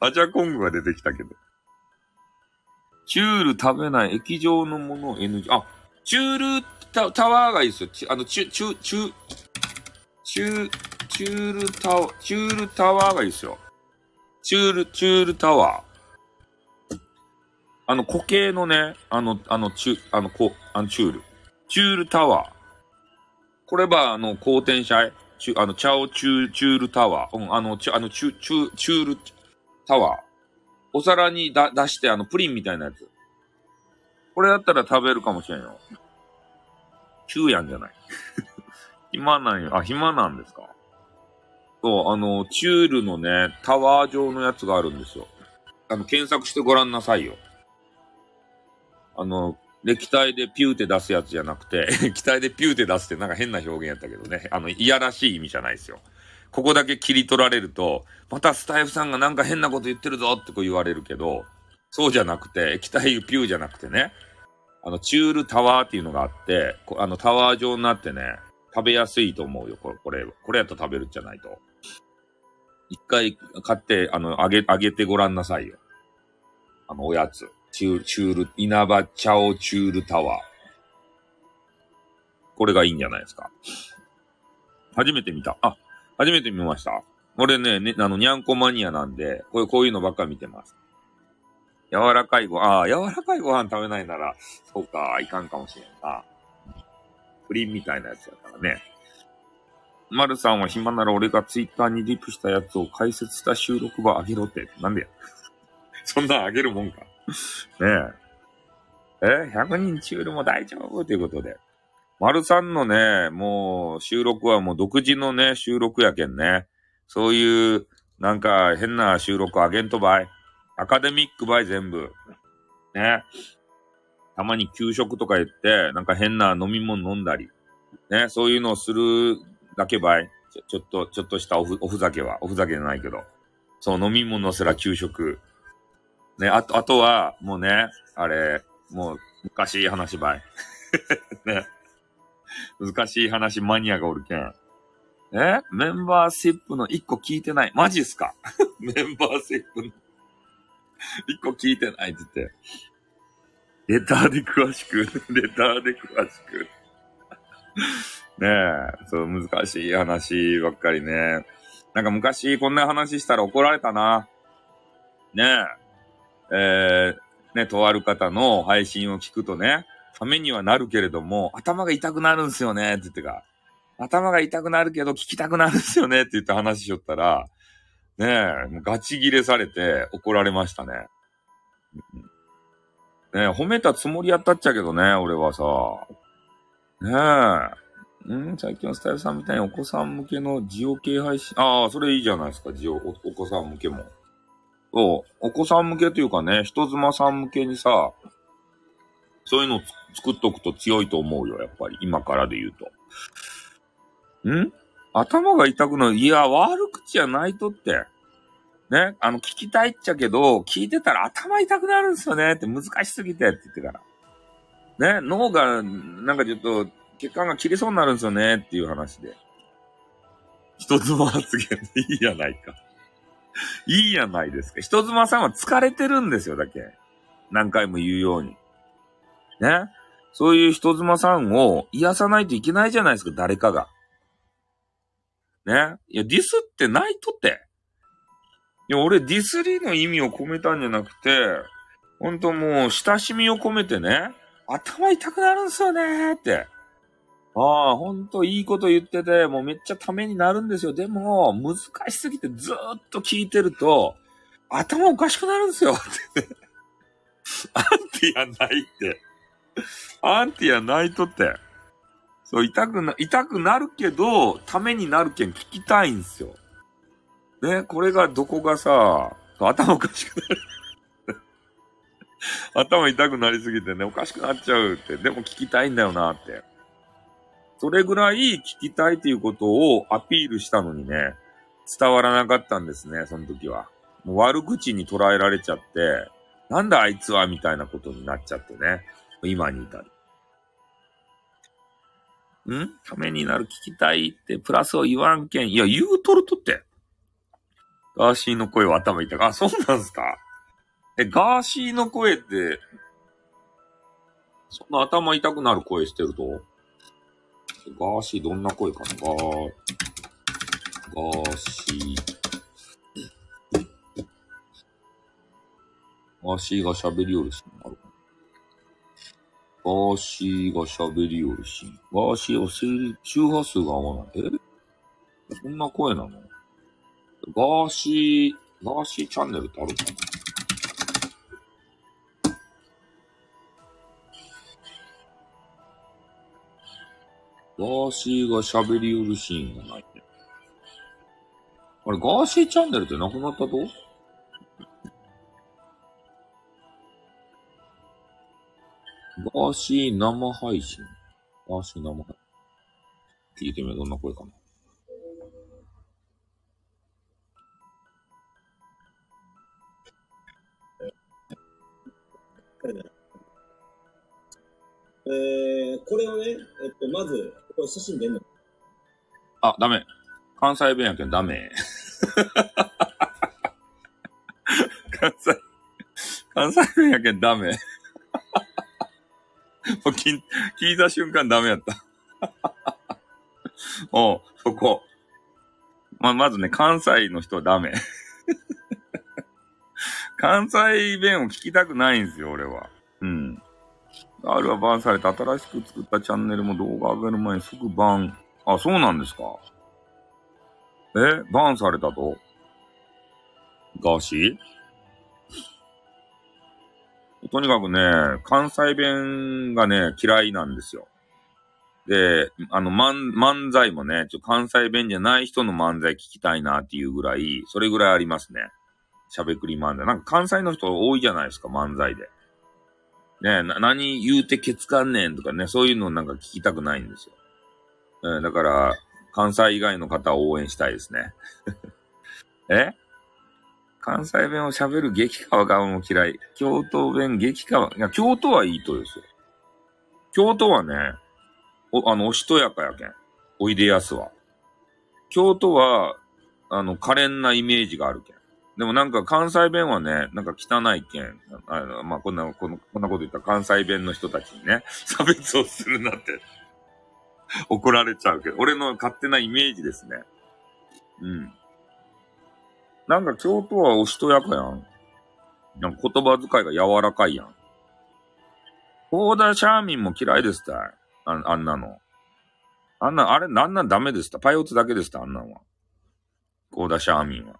アジャコングが出てきたけど。チュール食べない液状のもの NG。あ、チュールタタワーがいいですよ。あの、チュ、チュ、チュ、チュ、チュールタワー、チュールタワーがいいですよ。チュール、チュールタワー。あの、固形のね、あの、あの、チュ、あの、こ、あの、チュール。チュールタワー。これば、あの、好転車チュ、あの、チャオチュー、チュールタワー。うん、あの、チュ、あの、チュ、チュ、チュールタワー。お皿にだ、出して、あの、プリンみたいなやつ。これだったら食べるかもしれんよ。チューやんじゃない。暇なんよ。あ、暇なんですか。そう、あの、チュールのね、タワー状のやつがあるんですよ。あの、検索してごらんなさいよ。あの、液体でピューって出すやつじゃなくて、液体でピューって出すってなんか変な表現やったけどね。あの、いやらしい意味じゃないですよ。ここだけ切り取られると、またスタイフさんがなんか変なこと言ってるぞってこう言われるけど、そうじゃなくて、液体ピューじゃなくてね、あの、チュールタワーっていうのがあって、あの、タワー状になってね、食べやすいと思うよ、これ、これ、これやと食べるんじゃないと。一回買って、あの、あげ、あげてごらんなさいよ。あの、おやつ。チュール、チュール、稲葉チャオチュールタワー。これがいいんじゃないですか。初めて見た。あ、初めて見ました。俺ね、ね、あの、にゃんこマニアなんで、こういう、こういうのばっか見てます。柔らかいご、ああ、柔らかいご飯食べないなら、そうか、いかんかもしれんな。プリンみたいなやつやからね。まるさんは暇なら俺がツイッターにリプしたやつを解説した収録場あげろって。なんでや そんなあげるもんか。ねえ。え ?100 人チュールも大丈夫ということで。丸さんのね、もう収録はもう独自のね、収録やけんね。そういう、なんか変な収録あげんとばい。アカデミックばい全部。ね。たまに給食とか言って、なんか変な飲み物飲んだり。ね、そういうのをするだけばい。ちょちょっと、ちょっとしたおふおふざけは。おふざけじゃないけど。そう、飲み物すら給食。ね、あと、あとは、もうね、あれ、もう、昔い話ばい。ね。難しい話マニアがおるけん。え？メンバーシップの一個聞いてない。マジっすか？メンバーシップの 一個聞いてないって言って。レターで詳しく、レターで詳しく。ねえ、そう、難しい話ばっかりね。なんか昔こんな話したら怒られたな。ねえ。えー、ね、とある方の配信を聞くとね、ためにはなるけれども、頭が痛くなるんすよね、って言ってか。頭が痛くなるけど聞きたくなるんすよね、って言って話しよったら、ねえ、もうガチギレされて怒られましたね。ねえ、褒めたつもりやったっちゃけどね、俺はさ。ねえ。ん、最近のスタイルさんみたいにお子さん向けのジオ系配信。ああ、それいいじゃないですか、ジオ、おお子さん向けも。そう、お子さん向けというかね、人妻さん向けにさ、そういうのを作っとくと強いと思うよ、やっぱり。今からで言うと。ん？頭が痛くなる。いや、悪口じゃないとって。ね、あの、聞きたいっちゃけど、聞いてたら頭痛くなるんですよねって難しすぎてって言ってから。ね、脳が、なんかちょっと、血管が切れそうになるんですよねっていう話で。人妻発言でいいやないか。いいやないですか。人妻さんは疲れてるんですよ、だけ。何回も言うように。ね。そういう人妻さんを癒さないといけないじゃないですか、誰かが。ね。いや、ディスってないとって。いや、俺ディスリーの意味を込めたんじゃなくて、ほんともう親しみを込めてね、頭痛くなるんすよねーって。ああ、ほんといいこと言ってて、もうめっちゃためになるんですよ。でも、難しすぎてずーっと聞いてると、頭おかしくなるんすよ って。アンティアないって。アンティアないとって。そう、痛くな、痛くなるけど、ためになるけん聞きたいんすよ。ね、これがどこがさ、頭おかしくなる。頭痛くなりすぎてね、おかしくなっちゃうって。でも聞きたいんだよなって。それぐらい聞きたいっていうことをアピールしたのにね、伝わらなかったんですね、その時は。もう悪口に捉えられちゃって、なんだあいつはみたいなことになっちゃってね。今に至る。ん？ためになる聞きたいってプラスを言わんけん。いや、言うとるとって。ガーシーの声は頭痛い。あ、そうなんすか？え、ガーシーの声って、そんな頭痛くなる声してると？ガーシーどんな声かな？ガー、ガーシー。ガーシーが喋りよるしあるガーシーが喋りよるし。ガーシーは生理周波数が合わない。え？そんな声なの？ガーシー、ガーシーチャンネルってあるかなガーシーが喋りよるシーンがないね。あれ、ガーシーチャンネルってなくなったと？ガーシー生配信。ガーシー生配信。聞いてみよう。どんな声かな。えー、これをね、えっと、まず、これ写真出んのあ、ダメ。関西弁やけんダメ。関西、関西弁やけんダメ。もう聞い聞いた瞬間ダメやった。おう、そこ。ま、まずね、関西の人はダメ。関西弁を聞きたくないんですよ、俺は。うん。あれはバンされて新しく作ったチャンネルも動画上げる前に即バン。あ、そうなんですかえバンされたと？ガーシー？とにかくね、関西弁がね、嫌いなんですよ。で、あの、漫、漫才もね、ちょ、関西弁じゃない人の漫才聞きたいなっていうぐらい、それぐらいありますね。しゃべくり漫才。なんか関西の人多いじゃないですか、漫才で。ねな、何言うてケツかんねんとかね、そういうのなんか聞きたくないんですよ。うん、だから、関西以外の方を応援したいですね。え？関西弁を喋る激川がも嫌い。京都弁激川、いや、京都はいいとですよ。京都はね、お、あの、おしとやかやけん。おいでやすは。京都は、あの、可憐なイメージがあるけん。でもなんか関西弁はね、なんか汚いけん。あの、まあ、こんな、この、こんなこと言ったら関西弁の人たちにね、差別をするなって、怒られちゃうけど、俺の勝手なイメージですね。うん。なんか京都はおしとやかやん。なんか言葉遣いが柔らかいやん。コーダシャーミンも嫌いですたい。ああんなの。あんな、あれ、なんなんダメですた。パイオツだけですた、あんなんは。コーダシャーミンは。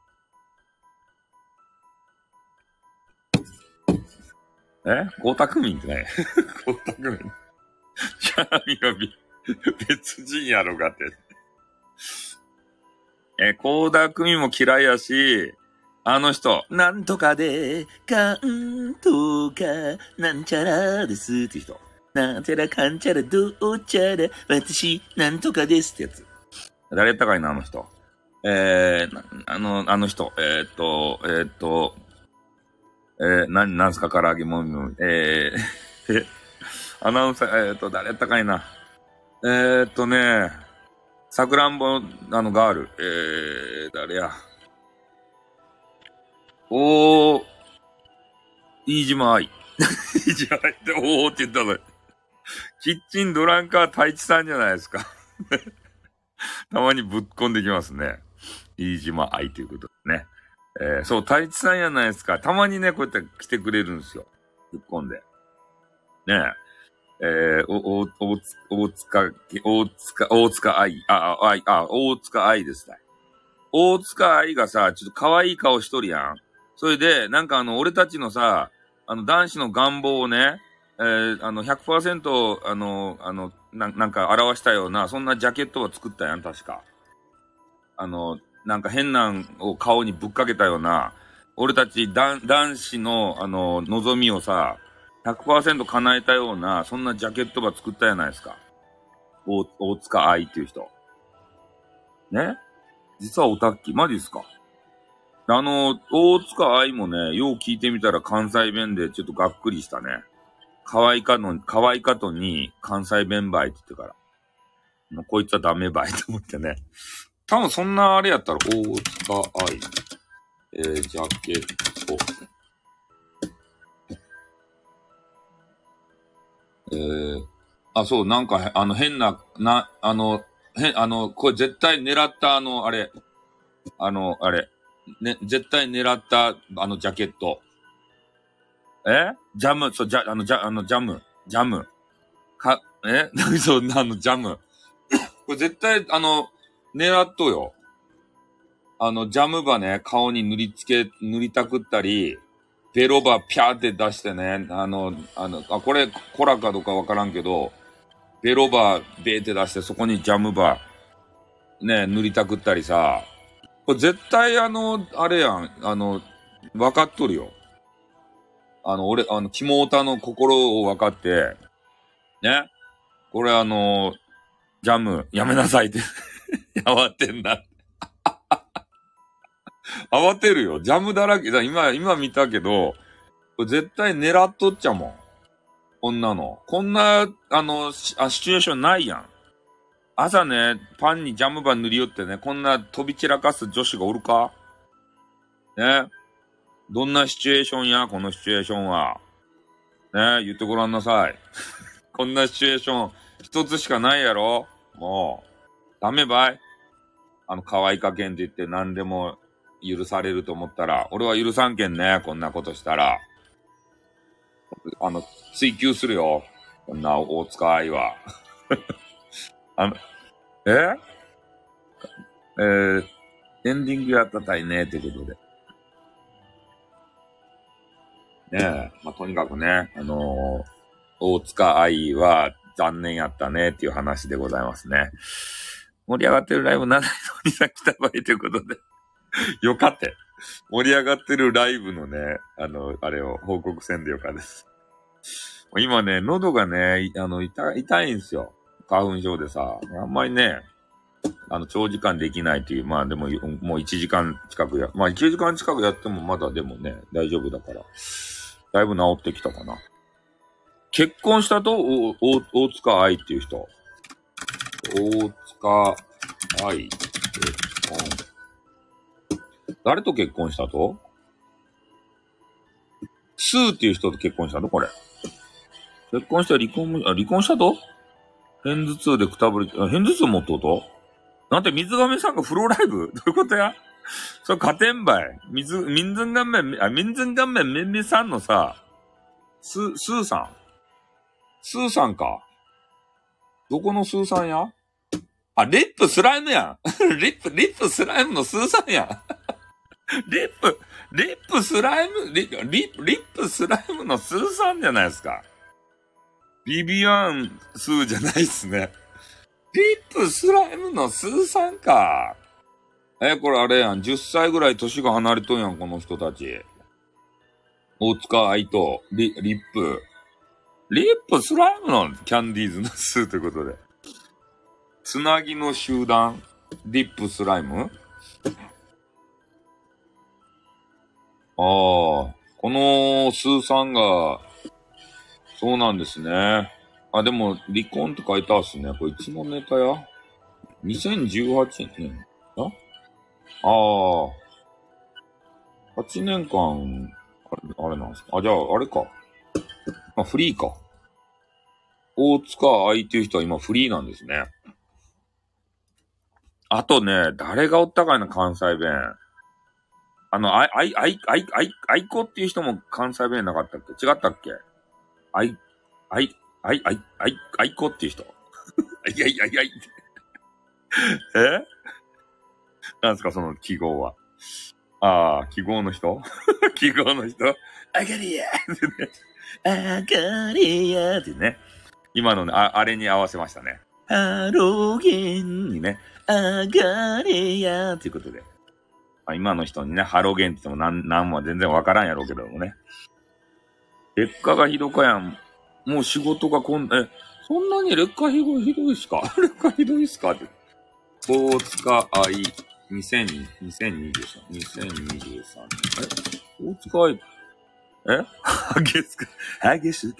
え？コータクミンってね。コータクミン。シャーミンは別人やろがって。え、コーダクミンも嫌いやし、あの人、なんとかで、かんとか、なんちゃらですって人。なんちゃらかんちゃらどうちゃら、私、なんとかですってやつ。誰やったかいな、あの人。えー、なあの、あの人、えーっと、えーっと、えー、なん、なんすか、唐揚げもみもみ。えー、え、アナウンサー、えーっと、誰やったかいな。えーっとね、さくらんぼ、あの、ガール。えー、誰や。おー、飯島愛。飯島愛って、おーって言ったの。キッチンドランカー太一さんじゃないですか。たまにぶっこんできますね。飯島愛ということですね。えー、そう、太一さんやないですか。たまにね、こうやって来てくれるんですよ。ぶっこんで。ねえ。えー、お、お、大、塚、大塚、大塚愛、あ、愛、あ、大塚愛ですね。大塚愛がさ、ちょっと可愛い顔しとるやん。それで、なんかあの、俺たちのさ、あの、男子の願望をね、えー、あの、100%、あの、あの、ななんか表したような、そんなジャケットを作ったやん、確か。あの、なんか変なんを顔にぶっかけたような、俺たち男男子の、あの、望みをさ、100%叶えたような、そんなジャケットば作ったじゃないですか。大、大塚愛っていう人。ね？実はオタッキー、マジですか？あの、大塚愛もね、よう聞いてみたら関西弁でちょっとがっくりしたね。可愛かの、可愛かとに関西弁ばいって言ってから。もうこいつはダメばいと思ってね。多分そんなあれやったら、大塚愛。えー、ジャケット。えー、あ、そう、なんか、あの、変な、な、あの、へ、あの、これ絶対狙ったあの、あれ、あの、あれ、ね、絶対狙ったあのジャケット。え？ジャム、そう、ジャ、あの、ジャ、あの、ジャム、ジャム。か、え？そう、あの、ジャム。これ絶対、あの、狙っとよ。あの、ジャムばね、顔に塗りつけ、塗りたくったり、ベロバピャーって出してね、あの、あの、あ、これ、コラかどうかわからんけど、ベロバベーって出して、そこにジャムバー、ね、塗りたくったりさ、これ絶対あの、あれやん、あの、分かっとるよ。あの、俺、あの、キモータの心を分かって、ね。これあの、ジャム、やめなさいって 慌てんな。慌てるよ。ジャムだらけ。だ今、今見たけど、絶対狙っとっちゃもん。こんなの。こんな、あの、シあシチュエーションないやん。朝ね、パンにジャムバン塗り寄ってね、こんな飛び散らかす女子がおるか？ね？どんなシチュエーションや、このシチュエーションは。ね？言ってごらんなさい。こんなシチュエーション、一つしかないやろ？もう、ダメばい？あの、可愛かけんって言って何でも許されると思ったら、俺は許さんけんね、こんなことしたら。あの、追求するよ。こんな大塚愛は。あの、え？えー、エンディングやったたいね、ってことで。ねえ、まあ、とにかくね、あのー、大塚愛は残念やったね、っていう話でございますね。盛り上がってるライブならにさ来た場合ということで。よかって。盛り上がってるライブのね、あの、あれを報告せんでよかです。今ね、喉がね、あの、痛、痛いんですよ。花粉症でさ。あんまりね、あの、長時間できないっていう、まあでも、もう1時間近くや、まあ1時間近くやってもまだでもね、大丈夫だから。だいぶ治ってきたかな。結婚したと、大塚愛っていう人。大塚愛、結婚。誰と結婚したと？スーっていう人と結婚したとこれ。結婚して離婚も、あ、離婚したと？偏頭痛でくたぶり、あ、偏頭痛持っとうと？なんて水亀さんがフローライブ？どういうことや？それ、加点ばい。水、民族顔面、あ、民族顔面めんみさんのさ、ス、スーさん。スーさんか。どこのスーさんや？あ、リップスライムやん。リップ、リップスライムのスーさんやん。リップ、リップスライム、リリリップスライムのスーさんじゃないですか。ビビアンスーじゃないっすね。 RIP SLYMEのスーさんか。え、これあれやん。10歳ぐらい年が離れとんやん、この人たち。大塚愛と、リ、リップ。 RIP SLYMEのキャンディーズのスーということで。つなぎの集団、リップスライムああ、このスーさんが、そうなんですね。あ、でも、離婚って書いてあるっすね。これいつのネタや ?2018 年あ？ああ。8年間、あれ、あれなんですか？あ、じゃあ、あれか。あ、フリーか。大塚愛っていう人は今フリーなんですね。あとね、誰がおったかいな、関西弁。あの、あい、あい、あい、あい、あい、あいこっていう人も関西弁なかったっけ？違ったっけ？あい、あい、あい、あい、あい、あいこっていう人。あいやいやいやい。え？なんすか、その記号は？ああ、記号の人？記号の人？あがりやってね。あがりやってね。今のね、あ、あれに合わせましたね。ハロゲンにね、あがれやということで。まあ、今の人にね、ハロゲンって言ってもなん、なんも全然わからんやろうけどもね。劣化がひどかやん。もう仕事がこん、え、そんなに劣化ひどい、ひどいっすか？劣化ひどいっすか？って。大塚愛、2000 2023、2023年。え？大塚愛、え？ハゲスか、ハゲスか、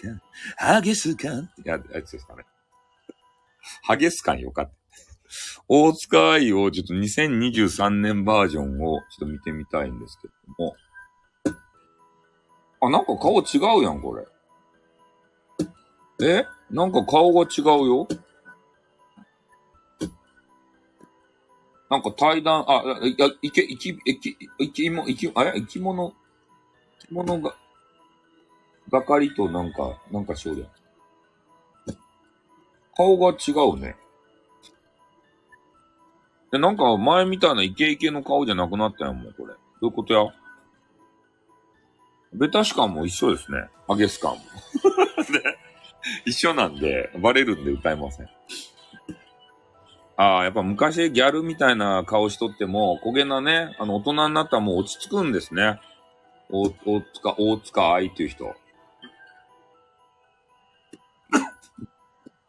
ハゲスかってややつですかね。ハゲス感よかった。大塚愛をちょっと2023年バージョンをちょっと見てみたいんですけども。あ、なんか顔違うやん、これ。え？なんか顔が違うよ。なんか対談、あ、いや、いけ、いき、いき、いきも、いき、あれ？生き物、生き物が、係となんか、なんかしようやん。顔が違うね。で、なんか前みたいなイケイケの顔じゃなくなったやん、もうこれ。どういうことや？ベタシ感も一緒ですね。ハゲス感も。で 一緒なんで、バレるんで歌えません。ああ、やっぱ昔ギャルみたいな顔しとっても、焦げなね、あの、大人になったらもう落ち着くんですね。大、大塚、大塚愛っていう人。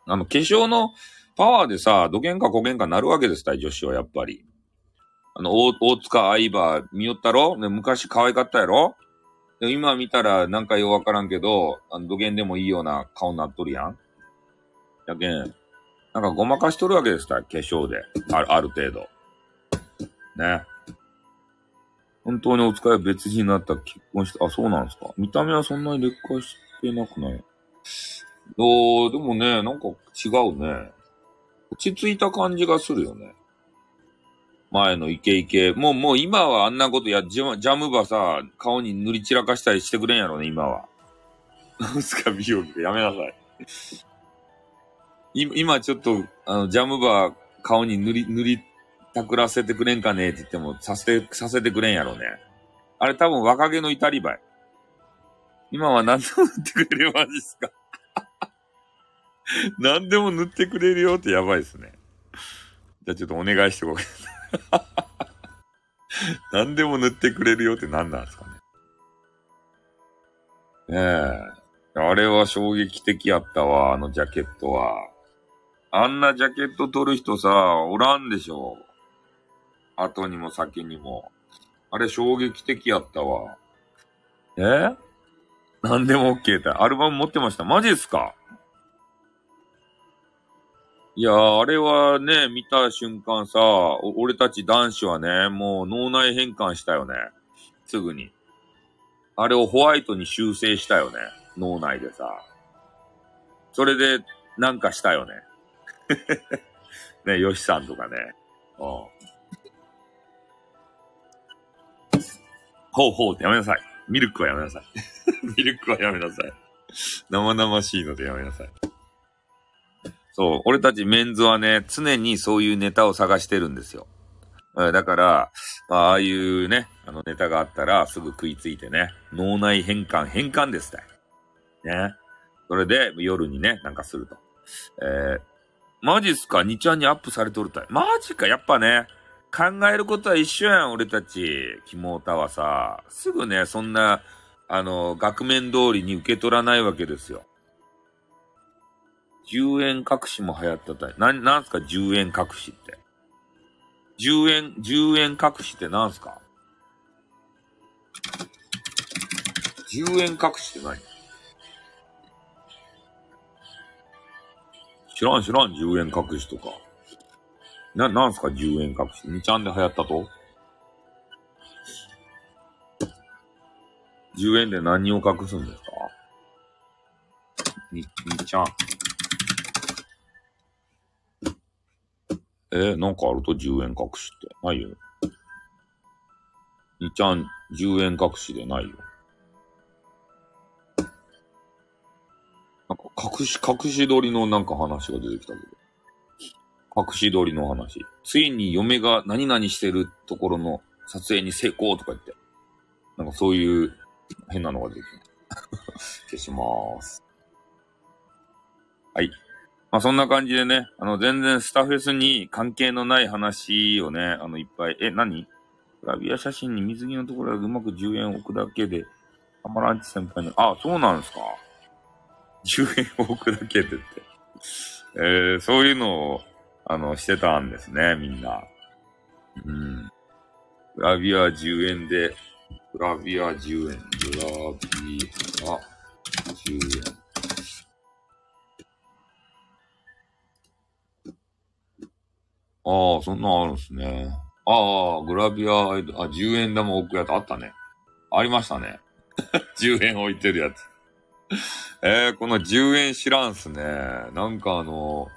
あの、化粧のパワーでさ、土幻か古幻かなるわけです、女子はやっぱり。あの、大、大塚愛ば見よったろね、昔可愛かったやろ？で今見たらなんかようわからんけど、あの、土幻でもいいような顔になっとるやん。やけん、なんかごまかしとるわけですから、化粧で。ある、ある程度。ね。本当にお疲れ別人になった結婚して、あ、そうなんですか。見た目はそんなに劣化してなくない？おー、でもね、なんか違うね。落ち着いた感じがするよね。前のイケイケ。もう、もう今はあんなことや、ジャジャムばさ、顔に塗り散らかしたりしてくれんやろね、今は。なんすか、美容器でやめなさい。い今ちょっと、あの、ジャムば顔に塗り、塗りたくらせてくれんかねって言っても、させて、させてくれんやろね。あれ多分若気の至りばい。今は何でも塗ってくれる、マジっすか。何でも塗ってくれるよってやばいですね。じゃあちょっとお願いしてごめんなさい。何でも塗ってくれるよって何なんですかね。ねえ。あれは衝撃的やったわ、あのジャケットは。あんなジャケット撮る人さ、おらんでしょ。後にも先にも。あれ衝撃的やったわ。え？何でも OK って。アルバム持ってました？マジっすか？いやー、あれはね、見た瞬間さ、俺たち男子はね、もう脳内変換したよね。すぐに。あれをホワイトに修正したよね。脳内でさ。それで、なんかしたよね。ね、ヨシさんとかね。うん。ほうほうってやめなさい。ミルクはやめなさい。ミルクはやめなさい。生々しいのでやめなさい。そう、俺たちメンズはね、常にそういうネタを探してるんですよ。だから、まあ、あいうね、あのネタがあったらすぐ食いついてね、脳内変換、変換ですね。ね。それで夜にね、なんかすると。えー、マジっすか ?2 ちゃんにアップされとるたい。マジかやっぱね、考えることは一緒やん、俺たち。キモータはさ、すぐね、そんな、あの、額面通りに受け取らないわけですよ。10円隠しも流行ったたい。な、なんすか？10円隠しって。10円、10円隠しってなんすか ?10 円隠しって何？知らん知らん、10円隠しとか。な、なんすか ?10 円隠し。2ちゃんで流行ったと ?10 円で何を隠すんですか ?2、2ちゃん。えー、なんかあると？10円隠しって。ないよ。2ちゃん10円隠しでないよ。なんか隠し、隠し撮りのなんか話が出てきたけど。隠し撮りの話。ついに嫁が何々してるところの撮影に成功とか言って。なんかそういう変なのが出てきた。消しまーす。はい。まあそんな感じでね、あの全然スタフェスに関係のない話をね、あのいっぱい、え、何？グラビア写真に水着のところでうまく10円置くだけで、アマランチ先輩に、あ、そうなんですか ?10 円置くだけでって。えー、そういうのを、あの、してたんですね、みんな。うん。グラビア10円で、グラビア10円、グラビア10円。ああ、そんなんあるんすね。ああ、グラビア、あ、10円玉置くやつあったね。ありましたね。10円置いてるやつ。えー、この10円知らんすね。なんかあの、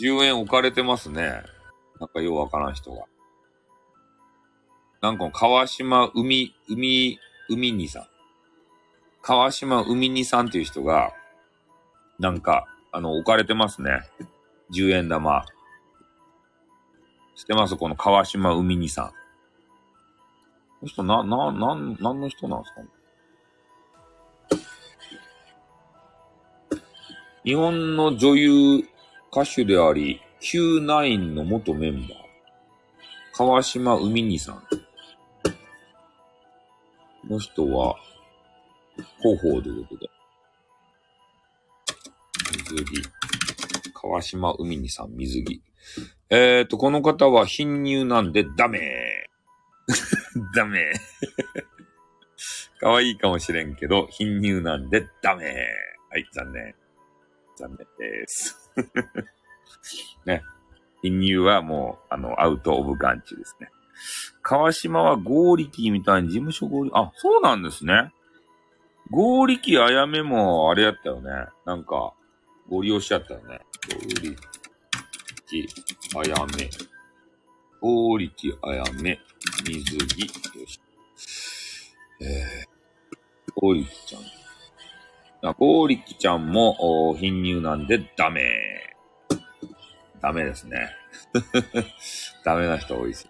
10円置かれてますね。なんかようわからん人が。なんか川島海、海、海にさん。川島海にさんっていう人が、なんか、あの、置かれてますね。10円玉。知ってます？この川島海にさん。この人、な、な、なん、なんの人なんですか？日本の女優、歌手であり、Q9 の元メンバー、川島海にさん。この人は、広報ということで。水着。川島海にさん、水着。えっ、ー、と、この方は貧乳なんでダメ ダメ可愛いかもしれんけど、貧乳なんでダメはい、残念。残念です。ね。貧乳はもう、あの、アウトオブガンチですね。川島は合力みたいに事務所合力、あ、そうなんですね。合力あやめもあれやったよね。なんか、ご利用しちゃったよね。合力あやめ。大力あやめ。水着。よし。えー、大力ちゃん。あ、大力ちゃんも、お貧乳なんでダメ。ダメですね。ダメな人多いです。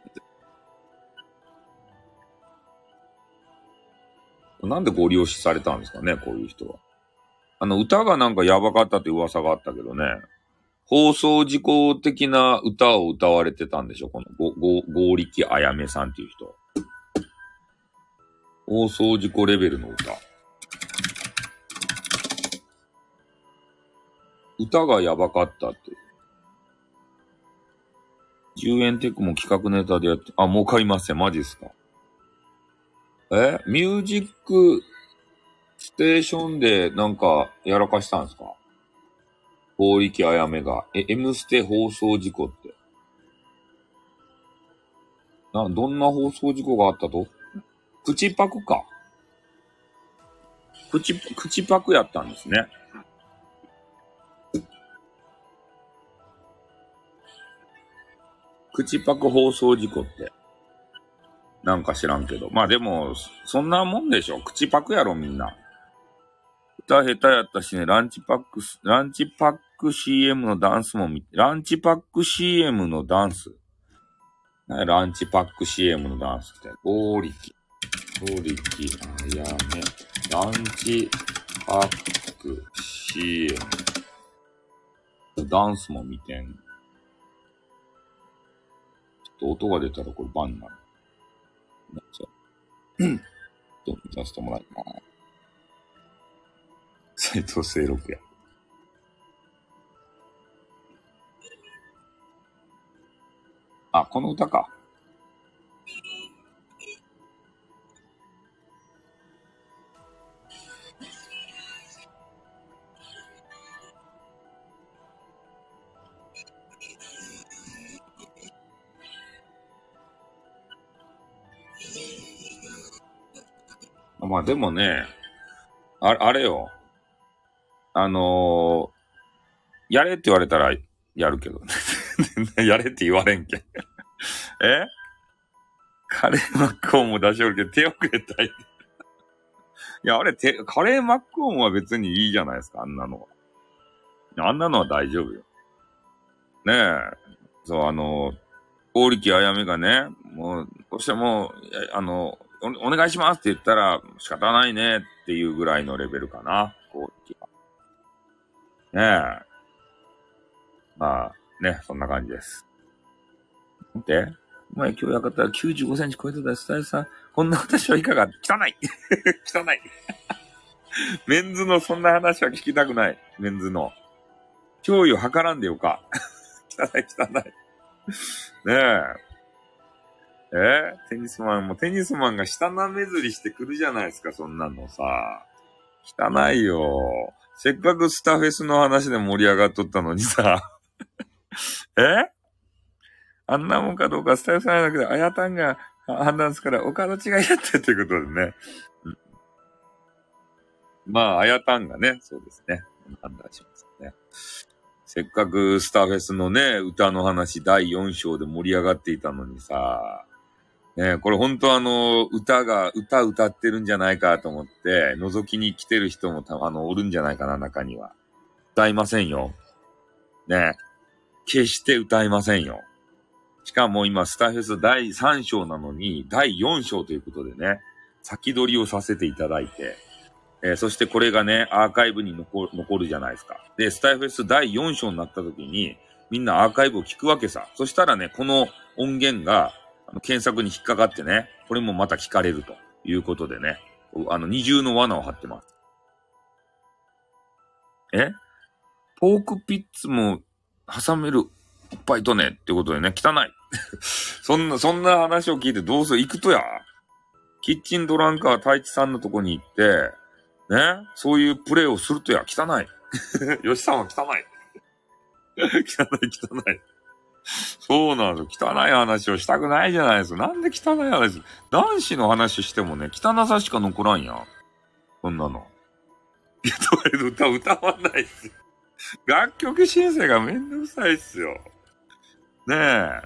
なんでご利用しされたんですかね、こういう人は。あの、歌がなんかやばかったって噂があったけどね。放送事故的な歌を歌われてたんでしょ？このご、ご、合力あやめさんっていう人。放送事故レベルの歌。歌がやばかったって。10円テックも企画ネタでやって、あ、もう買いません。マジっすか。え？ミュージックステーションでなんかやらかしたんですか？大力あやめが、え、M ステ放送事故って。な、どんな放送事故があったと？口パクか。口、口パクやったんですね。口パク放送事故って。なんか知らんけど。まあでも、そんなもんでしょ。口パクやろ、みんな。歌下手やったしね、ランチパックス、ランチパック CM のダンスも見て、ランチパック CM のダンス。ランチパック CM のダンスって、合力、合力、あやめ、ランチパック CM。ダンスも見てん。ちょっと音が出たらこれバンになる。なっちゃう。ちょっと見させてもらいます。斎藤清六や。あ、この歌か。まあでもね、ああれよ。あのー、やれって言われたらやるけどね。やれって言われんけん。え？カレーマックオンも出しおるけど手遅れたい。いや、あれ、て、カレーマックオンは別にいいじゃないですか、あんなのは。あんなのは大丈夫よ。ねえ。そう、あの、大力あやめがね、もう、どうしても、あのお、お願いしますって言ったら仕方ないねっていうぐらいのレベルかな、大力は。ねえ。まあ、ね、そんな感じです。見てお前今日やかったら95センチ超えてたスタイルさん。こんな私はいかが？汚い 汚い メンズのそんな話は聞きたくない。メンズの。脅威を図らんでよか。汚い汚い。ねえ。え？テニスマンもテニスマンが下なめずりしてくるじゃないですか、そんなのさ。汚いよ。せっかくスタフェスの話で盛り上がっとったのにさ。え？あんなもんかどうかスタイルさんだけど、あやたんが判断すから、お門違いやってっていうことでね。うんまあ、あやたんがね、そうですね。判断しますね。せっかくスターフェスのね、歌の話第4章で盛り上がっていたのにさ、ねこれ本当あの、歌が、歌歌ってるんじゃないかと思って、覗きに来てる人もた、あの、おるんじゃないかな、中には。歌いませんよ。ね決して歌いませんよ。しかも今、スタフェス第3章なのに、第4章ということでね、先取りをさせていただいて、えー、そしてこれがね、アーカイブに残るじゃないですか。で、スタイフェス第4章になった時に、みんなアーカイブを聞くわけさ。そしたらね、この音源が、検索に引っかかってね、これもまた聞かれるということでね、あの、二重の罠を張ってます。え？ポークピッツも挟めるおっぱいとねってことでね、汚い。そんな、そんな話を聞いてどうする？行くとや。キッチンドランカー太一さんのとこに行って、ね、そういうプレイをするとや、汚い。吉さんは汚い。汚い、汚い。そうなんですよ。汚い話をしたくないじゃないですか。なんで汚い話男子の話してもね、汚さしか残らんやん。こんなの。いや、とりあえず歌歌わないっすよ。楽曲申請がめんどくさいっすよ。ねえ。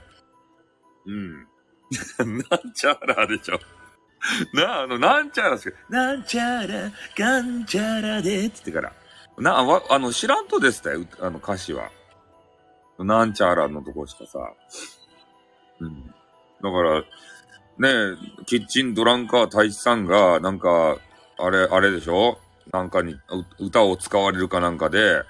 うん。なんちゃらでしょ。な、ああの、なんちゃらですけど、なんちゃら、がんちゃらで、って言ってから。な、わ、あの、知らんとですたよ、あの歌詞は。なんちゃらのとこしかさ。うん。だから、ねえキッチンドランカー大使さんが、なんか、あれ、あれでしょ？なんかに、歌を使われるかなんかで、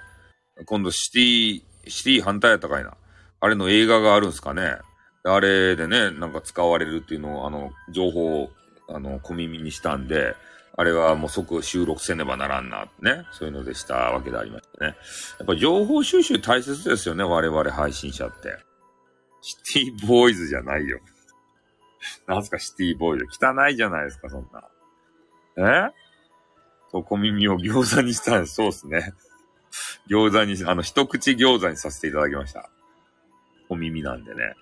今度シティ、シティ反対やったかいな。あれの映画があるんすかね？あれでね、なんか使われるっていうのを、あの、情報を、あの、小耳にしたんで、あれはもう即収録せねばならんな、ね。そういうのでしたわけでありましたね。やっぱ情報収集大切ですよね、我々配信者って。シティボーイズじゃないよ。なんすかシティボーイズ。汚いじゃないですか、そんな。え？そう、小耳を餃子にしたん。そうですね。餃子に、あの、一口餃子にさせていただきました。小耳なんでね。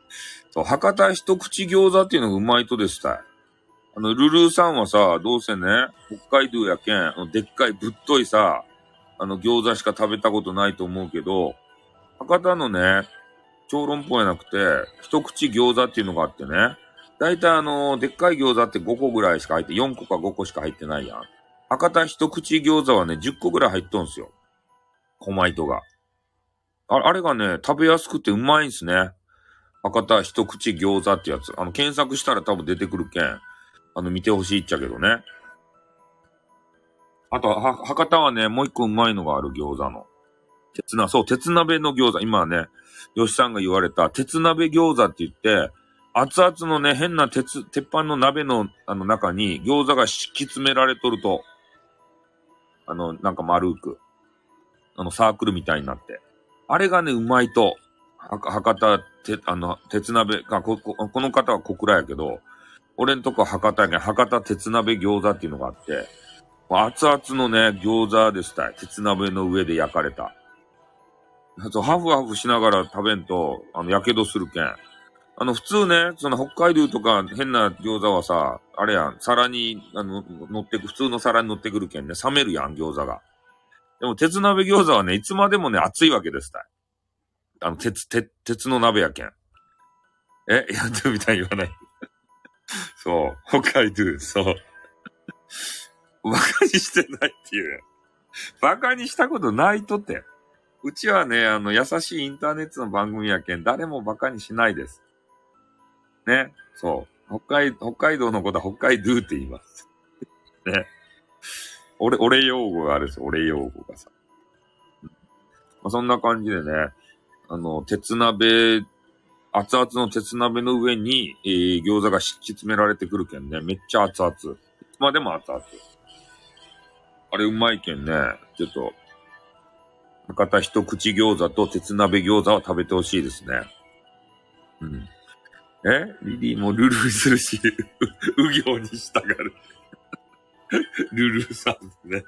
そう、博多一口餃子っていうのがうまいとでした。あの、ルルーさんはさ、どうせね、北海道やけん、でっかいぶっといさ、あの、餃子しか食べたことないと思うけど、博多のね、小籠包やなくて、一口餃子っていうのがあってね、だいたいあの、でっかい餃子って5個ぐらいしか入って、4個か5個しか入ってないやん。博多一口餃子はね、10個ぐらい入っとんすよ。小米とが。ああれがね、食べやすくてうまいんすね。博多一口餃子ってやつ。あの、検索したら多分出てくるけん。あの、見てほしいっちゃけどね。あと、は、博多はね、もう一個うまいのがある餃子の。鉄な、そう、鉄鍋の餃子。今ね、吉さんが言われた、鉄鍋餃子って言って、熱々のね、変な鉄、鉄板の鍋の、あの中に餃子が敷き詰められとると、あの、なんか丸く、あの、サークルみたいになって。あれがね、うまいと、博多、て、あの、鉄鍋が、こ、ここの方は小倉やけど、俺んとこ博多やけん、博多鉄鍋餃子っていうのがあって、熱々のね、餃子でしたい。鉄鍋の上で焼かれた。あと、ハフハフしながら食べんと、あの、火傷するけん。あの、普通ね、その北海道とか変な餃子はさ、あれやん、皿に、あの、乗ってく、普通の皿に乗ってくるけんね、冷めるやん、餃子が。でも、鉄鍋餃子はね、いつまでもね、熱いわけですたい。あの、鉄、鉄、鉄の鍋やけん。えやってみたい言わない。そう。北海道、そう。馬鹿にしてないっていう。馬鹿にしたことないとって。うちはね、あの、優しいインターネットの番組やけん、誰も馬鹿にしないです。ね。そう。北海、北海道のことは北海道って言います。ね。俺、俺用語があるんですよ。俺用語がさ。まあ、そんな感じでね、あの、鉄鍋、熱々の鉄鍋の上に、えー、餃子が敷き詰められてくるけんね。めっちゃ熱々。いつまでも熱々。あれうまいけんね。ちょっと、博多一口餃子と鉄鍋餃子は食べてほしいですね。うん。え？リリーもルルーするし、う、行に従う。ルルーさんですね。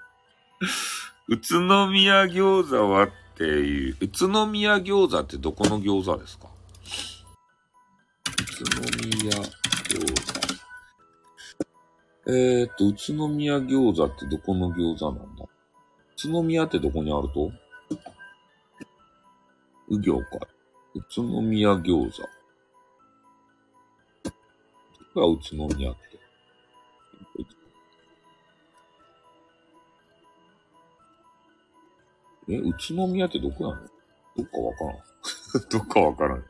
宇都宮餃子はっていう、宇都宮餃子ってどこの餃子ですか？宇都宮餃子。えーっと、宇都宮餃子ってどこの餃子なんだ？宇都宮ってどこにあると？う行か。宇都宮餃子。どこが宇都宮って。え、宇都宮ってどこなの？どっかわからん。どっかわからん。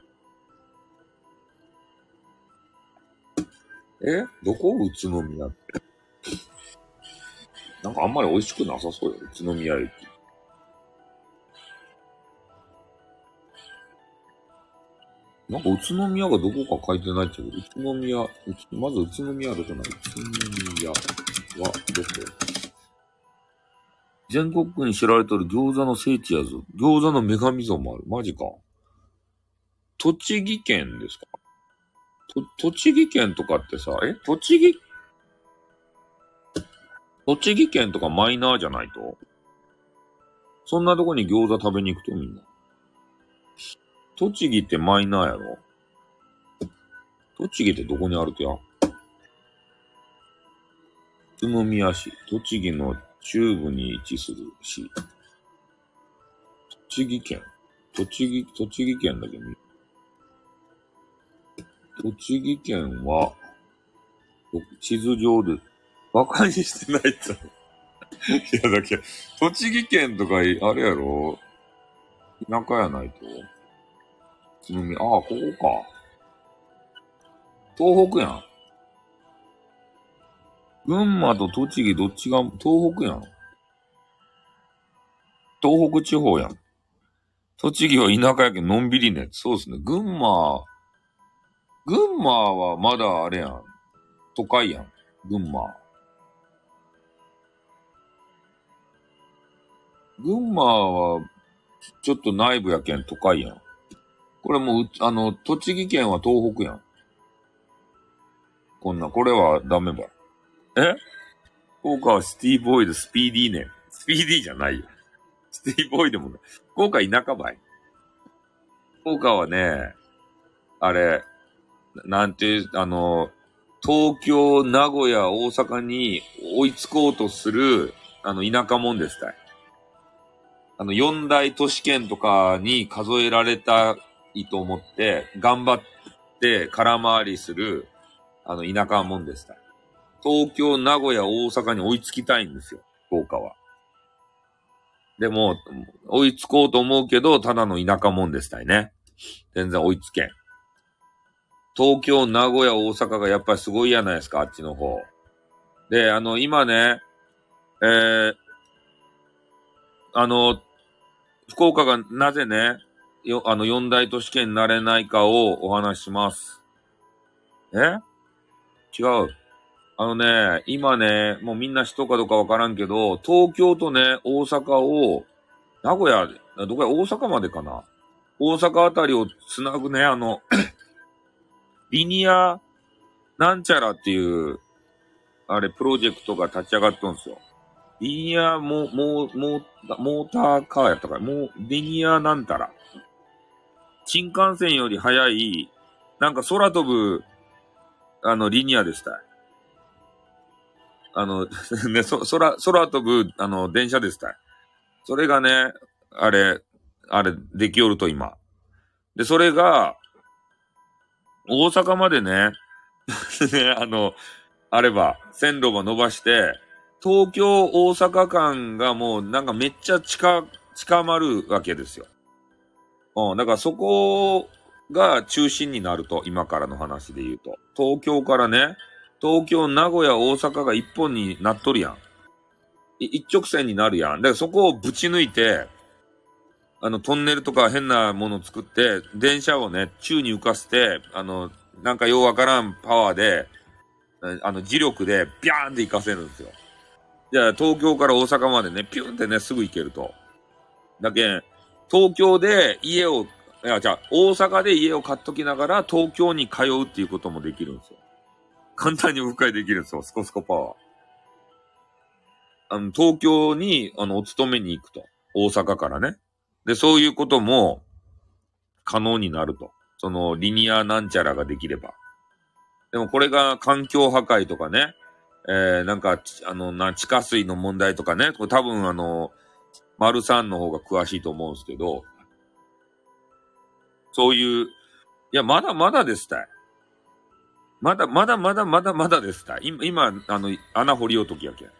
え？どこ？宇都宮って。なんかあんまり美味しくなさそうよ。宇都宮駅。なんか宇都宮がどこか書いてないけど、宇都宮、まず宇都宮はどこなの宇都宮はどこ？全国区に知られてる餃子の聖地やぞ。餃子の女神像もある。マジか。栃木県ですか？と、栃木県とかってさ、え？栃木、栃木県とかマイナーじゃないと？そんなとこに餃子食べに行くとみんな。栃木ってマイナーやろ？栃木ってどこにあるとや？宇都宮市、栃木の中部に位置する市。栃木県。栃木、栃木県だけ見栃木県は、地図上で、馬鹿にしてないと。いや、だけ、栃木県とか、あれやろ？田舎やないと。宇都宮、ああ、ここか。東北やん。群馬と栃木どっちが東北やん。東北地方やん。栃木は田舎やけんのんびりね。そうですね。群馬、群馬はまだあれやん。都会やん。群馬。群馬は、ちょっと内部やけん都会やん。これもう、あの、栃木県は東北やん。こんな、これはダメば。え？福岡はシティボーイでスピーディーね。スピーディーじゃないよ。シティーボーイでもない。福岡田舎ばい。福岡はね、あれ、なんていう、あの、東京、名古屋、大阪に追いつこうとする、あの、田舎もんですたい。あの、四大都市圏とかに数えられたいと思って、頑張って空回りする、あの、田舎もんですたい。東京、名古屋、大阪に追いつきたいんですよ、福岡は。でも、追いつこうと思うけど、ただの田舎もんですたいね。全然追いつけん。東京、名古屋、大阪がやっぱりすごいやないですか、あっちの方。で、あの、今ね、えー、あの、福岡がなぜね、よ、あの、四大都市圏になれないかをお話しします。え？違う。あのね、今ね、もうみんな人かどうかわからんけど、東京とね、大阪を、名古屋、どこや、大阪までかな？大阪あたりをつなぐね、あの、リニア、なんちゃらっていう、あれ、プロジェクトが立ち上がっとんですよ。リニアモ、モ、モ、モーターカーやったから、もう、リニアなんたら。新幹線より速い、なんか空飛ぶ、あの、リニアでした。あの、ね、そ、空、空飛ぶ、あの、電車でした。それがね、あれ、あれ、できおると今。で、それが、大阪までね、ね、あの、あれば、線路ば伸ばして、東京、大阪間がもうなんかめっちゃ近、近まるわけですよ。うん、だからそこが中心になると、今からの話で言うと。東京からね、東京、名古屋、大阪が一本になっとるやん。一直線になるやん。だからそこをぶち抜いて、あの、トンネルとか変なものを作って、電車をね、宙に浮かせて、あの、なんかようわからんパワーで、あの、磁力で、ビャーンって行かせるんですよ。じゃあ、東京から大阪までね、ピュンってね、すぐ行けると。だけ、東京で家を、いや、じゃあ、大阪で家を買っときながら、東京に通うっていうこともできるんですよ。簡単にオフ会できるんですよ、スコスコパワー。あの、東京に、あの、お勤めに行くと。大阪からね。で、そういうことも可能になると。そのリニアなんちゃらができれば。でもこれが環境破壊とかね、えー、なんか、あの、な、地下水の問題とかね、これ多分あの、丸さんの方が詳しいと思うんですけど、そういう、いや、まだまだですたい。まだ、まだまだまだまだですたい。今、あの、穴掘りようときやけん。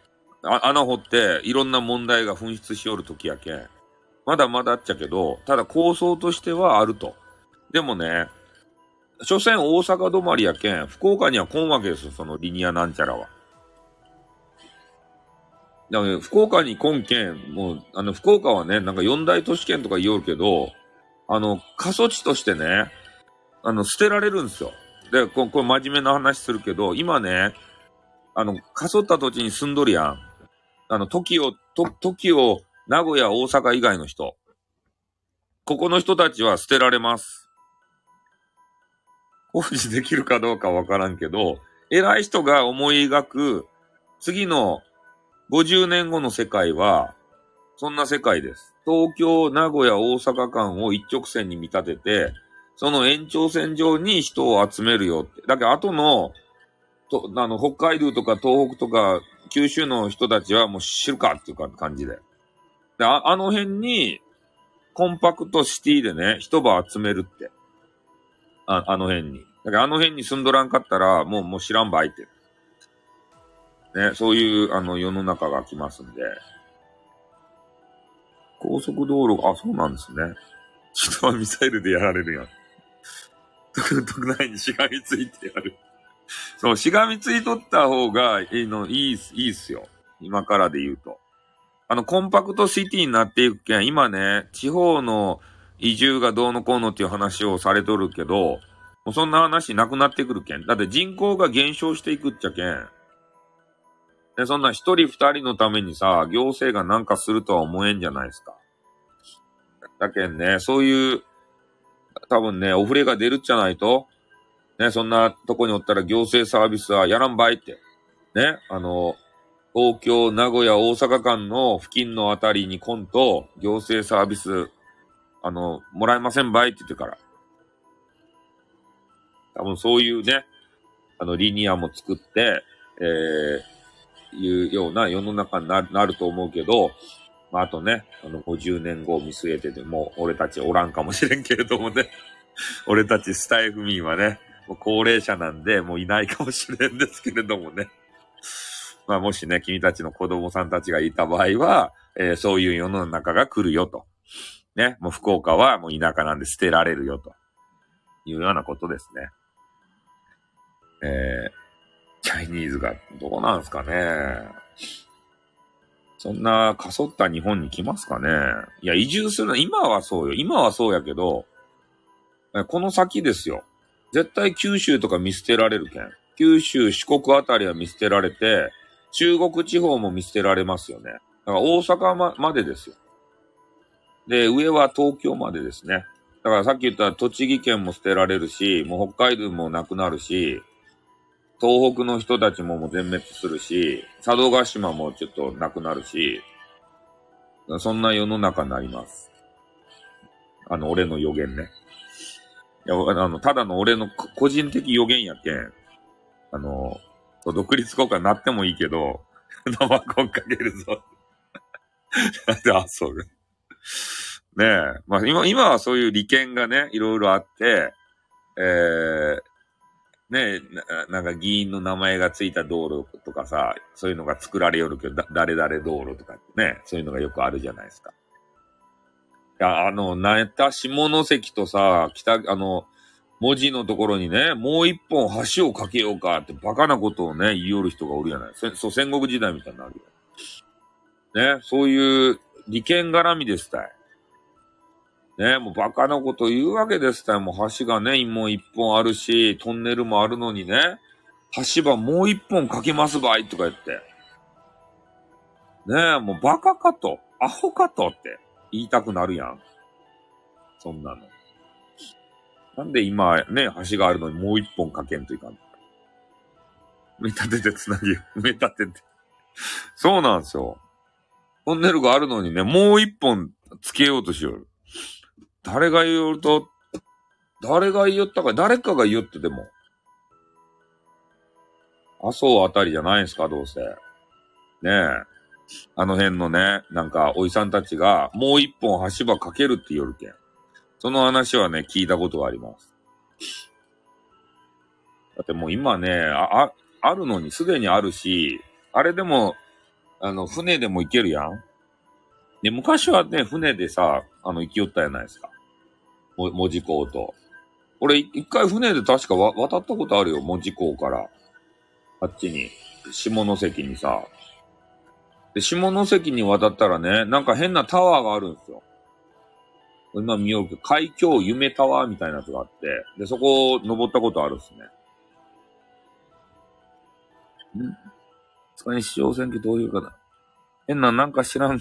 穴掘って、いろんな問題が噴出しよるときやけん。まだまだっちゃけど、ただ構想としてはあると。でもね、所詮大阪止まりやけん、福岡には来んわけですよ、そのリニアなんちゃらは。だから、福岡に来んけん、もう、あの、福岡はね、なんか四大都市圏とか言おるけど、あの、過疎地としてね、あの、捨てられるんですよ。で、ここれ真面目な話するけど、今ね、あの、過疎った土地に住んどるやん。あの、時を、と、時を、名古屋、大阪以外の人。ここの人たちは捨てられます。工事できるかどうかわからんけど、偉い人が思い描く次の50年後の世界は、そんな世界です。東京、名古屋、大阪間を一直線に見立てて、その延長線上に人を集めるよって。だけど、後の、と、あの、北海道とか東北とか九州の人たちはもう知るかっていう感じで。で、ああの辺に、コンパクトシティでね、一晩集めるって。あ、あの辺に。だからあの辺に住んどらんかったら、もう、もう知らんばいって。ね、そういう、あの、世の中が来ますんで。高速道路が、あ、そうなんですね。人はミサイルでやられるやん。特特内にしがみついてやる。そう、しがみついとった方がいいの、いい、いいっすよ。今からで言うと。あの、コンパクトシティになっていくけん、今ね、地方の移住がどうのこうのっていう話をされとるけど、もうそんな話なくなってくるけん。だって人口が減少していくっちゃけん。で、そんな一人二人のためにさ、行政がなんかするとは思えんじゃないですか。だけんね、そういう、多分ね、お触れが出るっちゃないと、ね、そんなとこにおったら行政サービスはやらんばいって。ね、あの、東京、名古屋、大阪間の付近のあたりに来んと、行政サービス、あの、もらえませんばいって言ってから。多分そういうね、あの、リニアも作って、えー、いうような世の中になると思うけど、まあ、あとね、あの、50年後を見据えてて、も俺たちおらんかもしれんけれどもね、俺たちスタイフ民はね、もう高齢者なんで、もういないかもしれんですけれどもね。まあ、もしね、君たちの子供さんたちがいた場合は、えーそういう世の中が来るよと。ね、もう福岡はもう田舎なんで捨てられるよと。いうようなことですね。えー、チャイニーズがどうなんすかね。そんな、かそった日本に来ますかね。いや、移住するの、今はそうよ。今はそうやけど、この先ですよ。絶対九州とか見捨てられるけん。九州、四国あたりは見捨てられて、中国地方も見捨てられますよね。だから大阪ままでですよ。で、上は東京までですね。だからさっき言った栃木県も捨てられるし、もう北海道もなくなるし、東北の人たちももう全滅するし、佐渡島もちょっとなくなるし、そんな世の中になります。あの、俺の予言ね。いや、あの、ただの俺の個人的予言やけん。あの、独立国家になってもいいけど、生コンかけるぞ。で、あ、そうね。ねえ。まあ今、今はそういう利権がね、いろいろあって、えー、ねえ、ななんか議員の名前がついた道路とかさ、そういうのが作られよるけど、だ誰々道路とかね、そういうのがよくあるじゃないですか。いや、あの、なえた下関とさ、北、あの、文字のところにね、もう一本橋を架けようかってバカなことをね、言いよる人がおるじゃない。そう、戦国時代みたいになるよ。ね、そういう利権絡みですたい。ねもうバカなこと言うわけですたよ。もう橋がね、もう一本あるし、トンネルもあるのにね、橋場もう一本かけますばいとか言って。ねえ、もうバカかと、アホかとって言いたくなるやん。そんなの。なんで今ね、橋があるのにもう一本かけんといかん埋め立ててつなぎ、埋め立てて。そうなんですよ。トンネルがあるのにね、もう一本つけようとしよる。誰が言うと、誰が言ったか、誰かが言ってでも。麻生あたりじゃないんすか、どうせ。ねえ。あの辺のね、なんか、おじさんたちが、もう一本橋場かけるって言るけん。その話はね、聞いたことがあります。だってもう今ね、あ、ああるのに、すでにあるし、あれでも、あの、船でも行けるやん。で、昔はね、船でさ、あの、行きよったやないですか。も、門司港と。俺、一回船で確かわ渡ったことあるよ、門司港から。あっちに。下関にさ。で、下関に渡ったらね、なんか変なタワーがあるんですよ。今見ようけど、海峡夢タワーみたいなやつがあって、で、そこを登ったことあるっすね。ん使い市長選挙どういうかな。変ななんか知らん汚い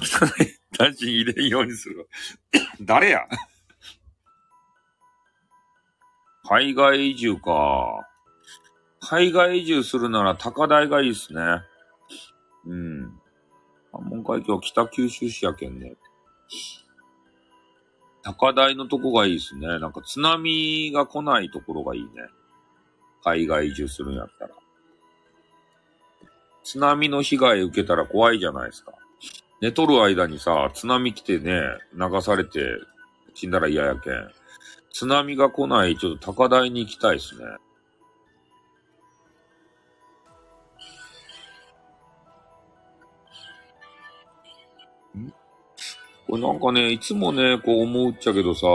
男子入れんようにする。誰や？海外移住か。海外移住するなら高台がいいっすね。うん。関門海峡北九州市やけんね。高台のとこがいいですね。なんか津波が来ないところがいいね。海外移住するんやったら。津波の被害受けたら怖いじゃないですか。寝とる間にさ、津波来てね、流されて死んだら嫌やけん。津波が来ない、ちょっと高台に行きたいですね。これなんかね、いつもね、こう思うっちゃけどさ、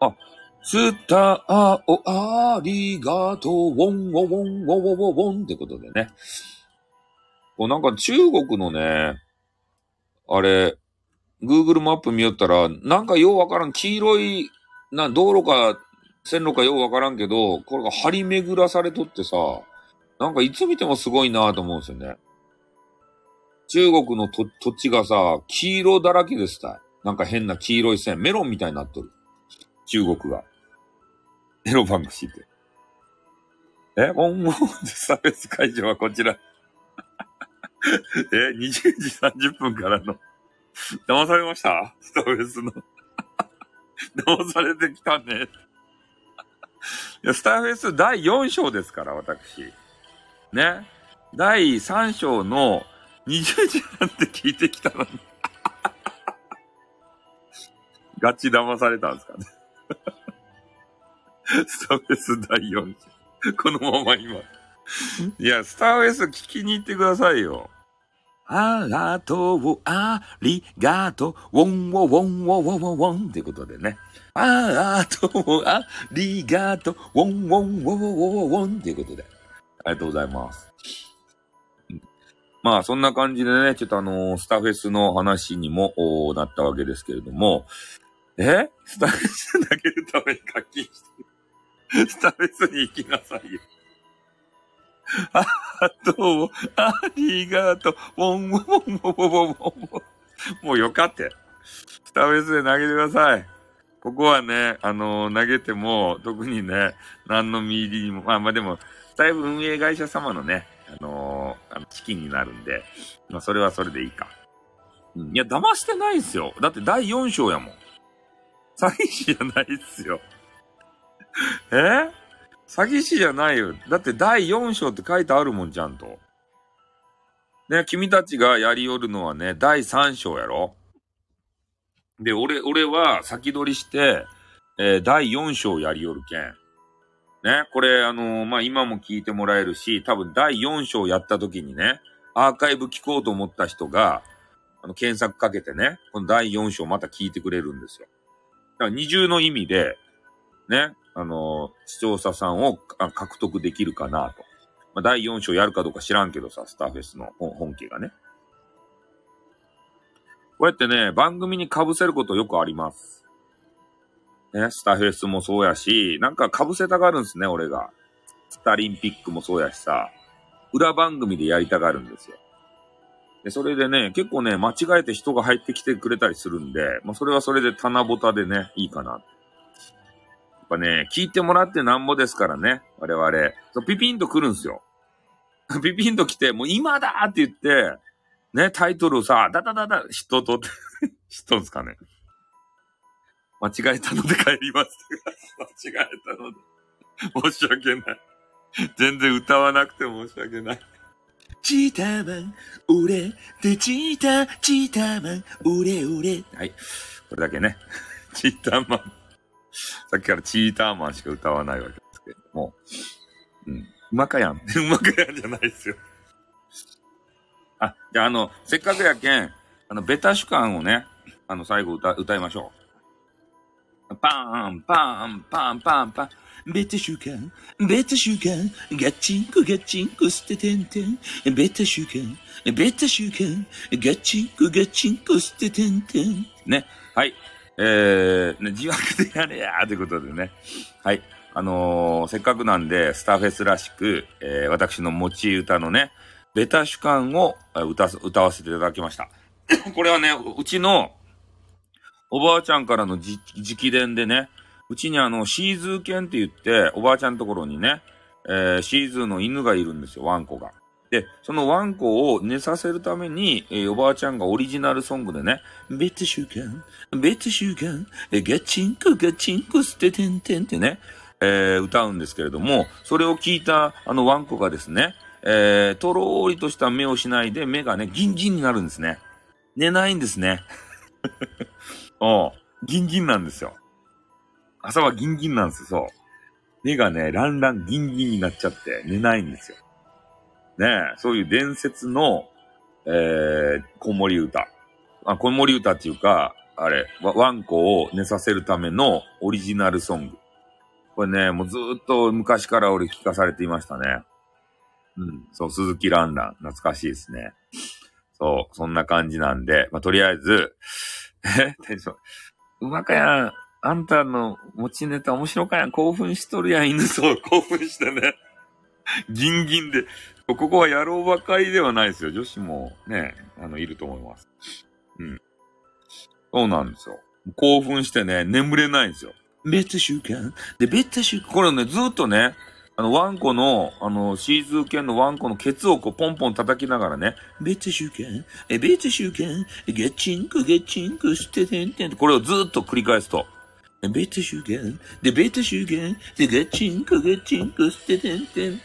あ、スターをありがとう、ウォンウォンウォンウォンウォンウォンってことでね。こうなんか中国のね、あれ、Google マップ見よったら、なんかようわからん、黄色い、な、道路か線路かようわからんけど、これが張り巡らされとってさ、なんかいつ見てもすごいなと思うんですよね。中国の土地がさ、黄色だらけでした。なんか変な黄色い線、メロンみたいになっとる。中国が。エロバンクシーって。え、オンオン差別会場はこちら。え、20時30分からの。騙されました？スターフェスの。騙されてきたね。いや、スターフェス第4章ですから、私。ね。第3章の20時なんて聞いてきたのに。ガチ騙されたんですかね。スターフェス第4章。このまま今。いや、スターフェス聞きに行ってくださいよ。あらとう、ありがとう、ウォンウォウォンウォウォウォウォンってことでね。あらとう、ありがとう、ウォンウォンウォウォウォウォンっていうことで。ありがとうございます。まあ、そんな感じでね、ちょっとあのースタフェスの話にもなったわけですけれども、え？スタフェス投げるために課金してる。スタフェスに行きなさいよ。あと、ありがとう。ウォンウォンウォンウォンウォンウォンウォン。もうよかって。スタフェスで投げてください。ここはね、あのー投げても、特にね、何の実入りにも、まあまあでも、スタイル運営会社様のね、あのーあの資金になるんで、まあそれはそれでいいか。うんいや、騙してないっすよ。だって第4章やもん。詐欺師じゃないっすよ。え？詐欺師じゃないよ。だって第4章って書いてあるもん、ちゃんと。ね、君たちがやりよるのはね、第3章やろで、俺、俺は先取りして、えー第4章やりよるけん。ね、これ、あのーまあ、今も聞いてもらえるし、多分第4章やった時にね、アーカイブ聞こうと思った人が、あの、検索かけてね、この第4章また聞いてくれるんですよ。だから二重の意味で、ね、あのー視聴者さんを獲得できるかなと。まあ、第4章やるかどうか知らんけどさ、スターフェスの本家がね。こうやってね、番組に被せることよくあります。ね、スタフェスもそうやし、なんか被せたがるんですね、俺が。スタリンピックもそうやしさ、裏番組でやりたがるんですよ。で、それでね、結構ね、間違えて人が入ってきてくれたりするんで、まあ、それはそれで棚ぼたでね、いいかな。やっぱね、聞いてもらってなんぼですからね、我々。そうピピンと来るんですよ。ピピンと来て、もう今だって言って、ね、タイトルをさ、ダダダダ、知っとっとって、知っとんすかね。間違えたので帰ります。間違えたので。申し訳ない。全然歌わなくて申し訳ない。チーターマン、俺でチーター、チーターマン、俺俺。はい。これだけね。チーターマン。さっきからチーターマンしか歌わないわけですけれども。うん。うまかやん。うまかやんじゃないですよ。あ、じゃああの、せっかくやけん、あの、ベタ主観をね、あの、最後歌、歌いましょう。パン、パン、パン、パン、パン。ベタ習慣、ベタ習慣、ガチンコガチンコ捨ててんてん。ベタ習慣、ベタ習慣、ガチンコガチンコ捨ててんてん。ね。はい。えー、ね、自爆でやれやーということでね。はい。あのーせっかくなんで、スターフェスらしく、えー、私の持ち歌のね、ベタ主観を歌、歌わせていただきました。これはね、うちの、おばあちゃんからの直伝でね、うちにあの、シーズー犬って言って、おばあちゃんのところにね、えー、シーズーの犬がいるんですよ、ワンコが。で、そのワンコを寝させるために、えーおばあちゃんがオリジナルソングでね、ベタ習慣、ベタ習慣、ガチンコガチンコ捨ててんてんってね、えー歌うんですけれども、それを聞いたあのワンコがですね、えー、とろーりとした目をしないで目がね、ギンギンになるんですね。寝ないんですね。おうギンギンなんですよ。朝はギンギンなんですよ、そう。目がね、ランランギンギンになっちゃって寝ないんですよ。ねえ、そういう伝説の、えー、子守歌。あ、子守歌っていうか、あれ、ワンコを寝させるためのオリジナルソング。これね、もうずっと昔から俺聞かされていましたね。うん。そう、鈴木ランラン。懐かしいですね。そう、そんな感じなんで、まあ、とりあえず、えテンション。うまかやん。あんたの持ちネタ面白かやん。興奮しとるやん、犬。そう、興奮してね。ギンギンで。ここは野郎ばかりではないですよ。女子もね、あの、いると思います。うん。そうなんですよ。興奮してね、眠れないんですよ。ベタ習慣、で、ベタ習慣、これね、ずっとね、あの、ワンコの、あの、シーズー犬のワンコのケツをこう、ポンポン叩きながらね、ベタ習慣、ベタ習慣、ガチンコガチンコ捨ててん？てん。これをずっと繰り返すと、ベタ習慣、で、ベタ習慣、で、ガチンコガチンコ捨ててん？てんて。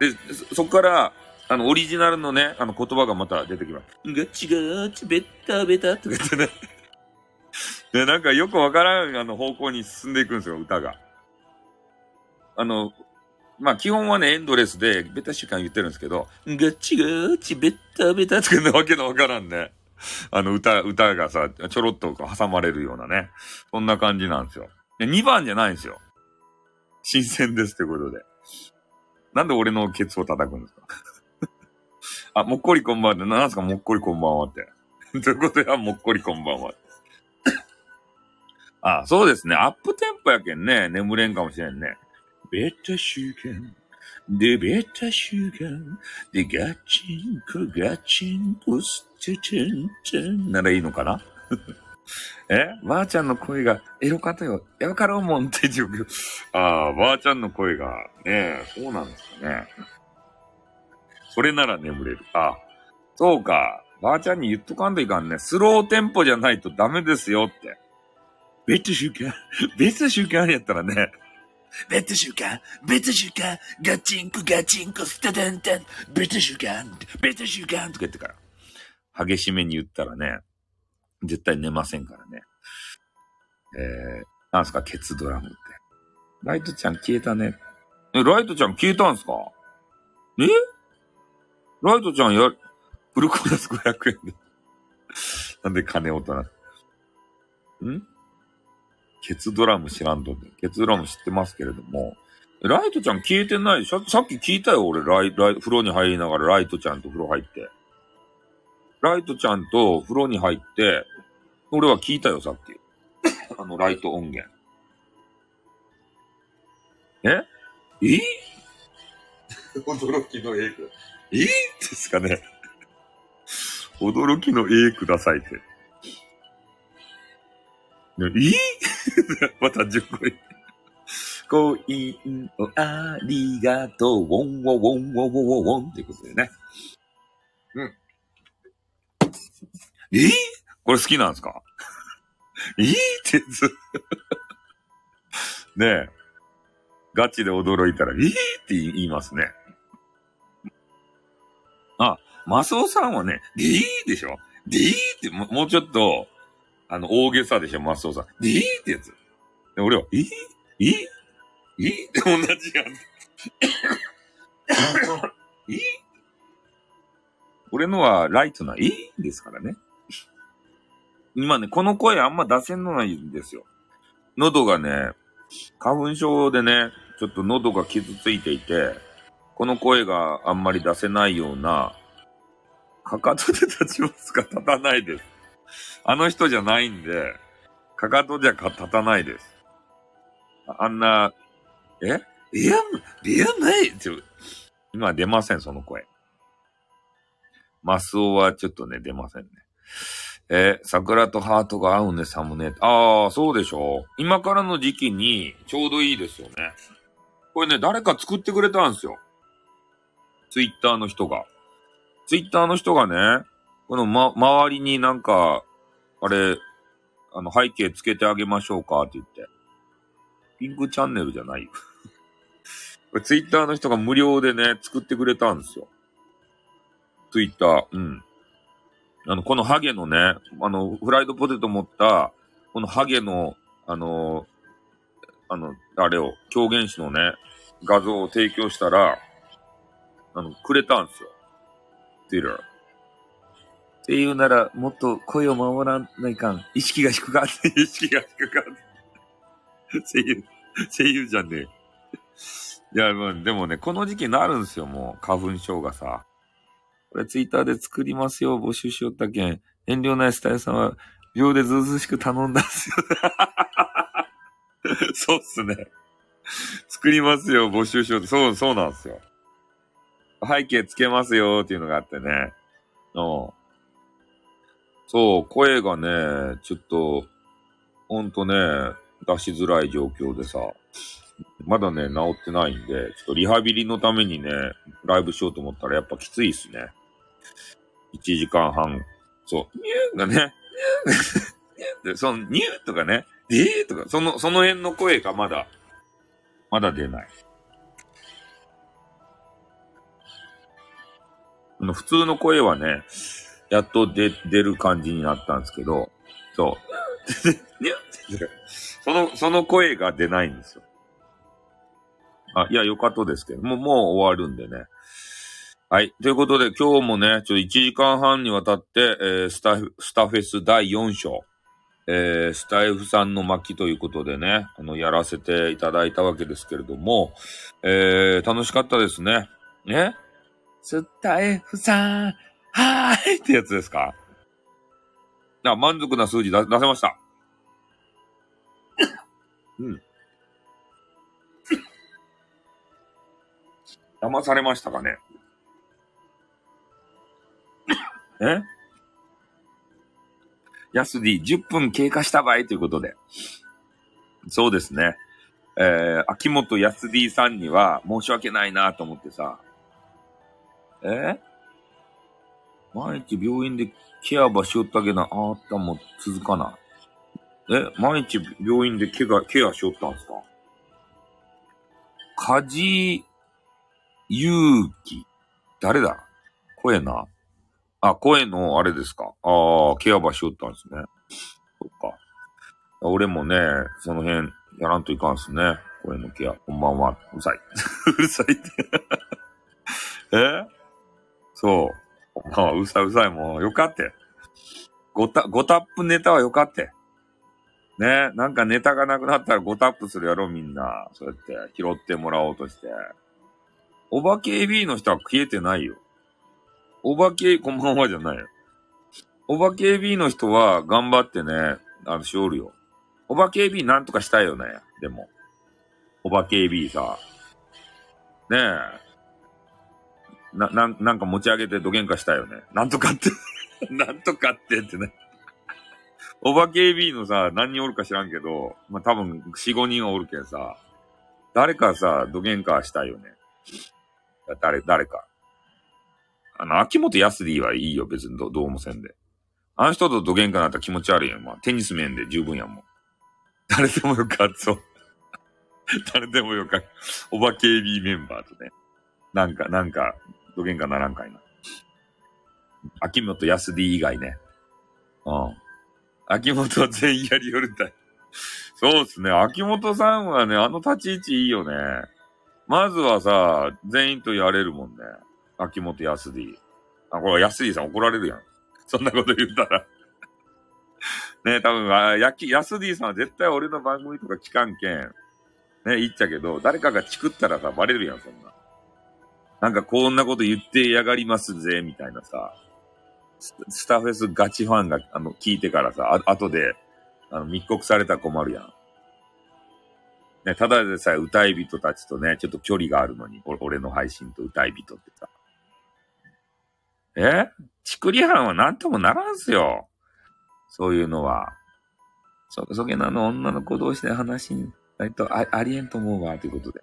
で、そそこから、あの、オリジナルのね、あの、言葉がまた出てきます。ガチガチ、ベッタベタ？とか。でね、で、なんかよくわからん、あの、方向に進んでいくんですよ、歌が。あの、まあ、基本はね、エンドレスで、ベタ習慣言ってるんですけど、ガチガチ、ベタベタとか。つけなわけのわからんね。あの、歌、歌がさ、ちょろっと挟まれるようなね。そんな感じなんですよ。で2番じゃないんですよ。新鮮ですってことで。なんで俺のケツを叩くんですか？あ、もっこりこんばんはって、なんすかもっこりこんばんはって。ということや、もっこりこんばんはって。あ、そうですね。アップテンポやけんね。眠れんかもしれんね。ベタ習慣、で、ベタ習慣、で、ガチンコガチンコ捨ててんてん。ならいいのかな？え？ばあちゃんの声がエロかったよ。やかろうもんって言う。ああ、ばあちゃんの声が、ねそうなんですかね。それなら眠れる。あ、そうか。ばあちゃんに言っとかんといかんね。スローテンポじゃないとダメですよって。ベタ習慣、ベタ習慣やったらね、ベタ習慣、ベタ習慣、ガチンコガチンコ捨ててんてん。ベタ習慣、ベタ習慣とか言ってから。激しめに言ったらね、絶対寝ませんからね。えー、なんすか、ケツドラムって。ライトちゃん消えたね。え、ライトちゃん消えたんすか？え？ライトちゃんや、フルコーラス500円で。なんで金を取らん？ケツドラム知らんとって。ケツドラム知ってますけれども。ライトちゃん消えてないささっき聞いたよ、俺、ライ、ライ、風呂に入りながらライトちゃんと風呂入って。ライトちゃんと風呂に入って、俺は聞いたよ、さっき。あの、ライト音源。え？え？驚きの絵く。え？ですかね。驚きの絵くださいって。ね、え？また10個言って婚姻をありがとう、ウォンウォンウォンウォンウォンウォンってことでね。うん。え？ーこれ好きなんですか？え？ーってやつ。ねえ。ガチで驚いたら、え？ーって言いますね。あ、マスオさんはね、え？ーでしょ？で？ーっても、もうちょっと、あの、大げさでしょ、マスオさん。でーってやつ。で俺は、え？ーえ？ーえ？ーって同じやん。え？ー俺のはライトな、え？ーですからね。今ね、この声あんま出せんのないんですよ。喉がね、花粉症でね、ちょっと喉が傷ついていて、この声があんまり出せないような、かかとで立ちますか？立たないです。あの人じゃないんで、かかとじゃ立たないです。あんな、え？いや、いやないって今出ません、その声。マスオはちょっとね、出ませんね。えー桜とハートが合うね、サムネ。ああ、そうでしょう今からの時期にちょうどいいですよね。これね、誰か作ってくれたんですよ。ツイッターの人が。ツイッターの人がね、このま、周りになんか、あれ、あの、背景つけてあげましょうかって言って。ピンクチャンネルじゃないよ。これツイッターの人が無料でね、作ってくれたんですよ。ツイッター、うん。あの、このハゲのね、あの、フライドポテト持った、このハゲの、あの、あの、あれを、狂言師のね、画像を提供したら、あの、くれたんですよ。ツイッター。っていうなら、もっと声を守らないかん。意識が低かった。意識が低かった。声優、声優じゃねえ。いや、まあ、でもね、この時期になるんですよ、もう、花粉症がさ。これツイッターで作りますよ、募集しよったけん。遠慮ないスタイルさんは、秒でずうずうしく頼んだんすよ。そうっすね。作りますよ、募集しようって。そう、そうなんですよ。背景つけますよっていうのがあってね。う。そう、声がね、ちょっと、ほんとね、出しづらい状況でさ、まだね、治ってないんで、ちょっとリハビリのためにね、ライブしようと思ったらやっぱきついっすね。1時間半。そう、ニューがね、ニューで、その、ニューとかね、えーとか、その、その辺の声がまだ、まだ出ない。あの普通の声はね、やっと出、出る感じになったんですけど、そう。その、その声が出ないんですよ。あ、いや、よかったですけど、もう、もう終わるんでね。はい。ということで、今日もね、ちょっと1時間半にわたって、えースタフ、スタフェス第4章、えースタイフさんの巻ということでね、あの、やらせていただいたわけですけれども、えー楽しかったですね。ねスタイフさん、はーいってやつですかあ、満足な数字出出せました。うん。騙されましたかね え？ヤスディ、10分経過したばいということで。そうですね。えー、秋元康 D さんには申し訳ないなと思ってさ。え？毎日病院でケアばしよったけな、あったも続かない。え毎日病院でケア、ケアしよったんですか？梶ゆうき。誰だ？声な。あ、声のあれですか？ああ、ケアばしよったんですね。そっか。俺もね、その辺やらんといかんすね。声のケア。こんばんは。うるさい。うるさいって。え？そう。まあ、うさうさい。もう、よかって。ごた、ごタップネタはよかって。ねなんかネタがなくなったらごタップするやろ、みんな。そうやって拾ってもらおうとして。お化け AB の人は消えてないよ。お化け、こんばんはじゃないよ。おばけ AB の人は頑張ってね、あの、しおるよ。おばけ AB なんとかしたいよね。でも。おばけ AB さ。ねえ。な、なん、なんか持ち上げてどげんかしたよね。なんとかって。なんとかってってね。おばけ B のさ、何人おるか知らんけど、まあ、多分4、5人はおるけんさ、誰かさ、どげんかしたいよね。誰、誰か。あの、秋元康 D はいいよ、別にどどうもせんで。あの人とどげんかなったら気持ち悪いよ。まあ、テニス面で十分やもん。誰でもよか、そう。誰でもよかっ。おばけ B メンバーとね。なんか、なんか、どげんかならんかいな。秋元康 D 以外ね。うん。秋元は全員やりよるたい。そうっすね。秋元さんはね、あの立ち位置いいよね。まずはさ、全員とやれるもんね。秋元康 D。あ、これ安 D さん怒られるやん。そんなこと言ったら。ね多分、あ、やき、安 D さんは絶対俺の番組とか聞かんけん。ね言っちゃけど、誰かがチクったらさ、バレるやん、そんな。なんかこんなこと言ってやがりますぜ、みたいなさ。ススタフェスガチファンが、あの、聞いてからさ、あ後で、あの、密告されたら困るやん。ね、ただでさえ歌い人たちとね、ちょっと距離があるのに、お俺の配信と歌い人ってさ。え？チクリハンはなんともならんすよ。そういうのは。そ、そげなの女の子同士で話に、えっと、あありえんと思うわ、ということで。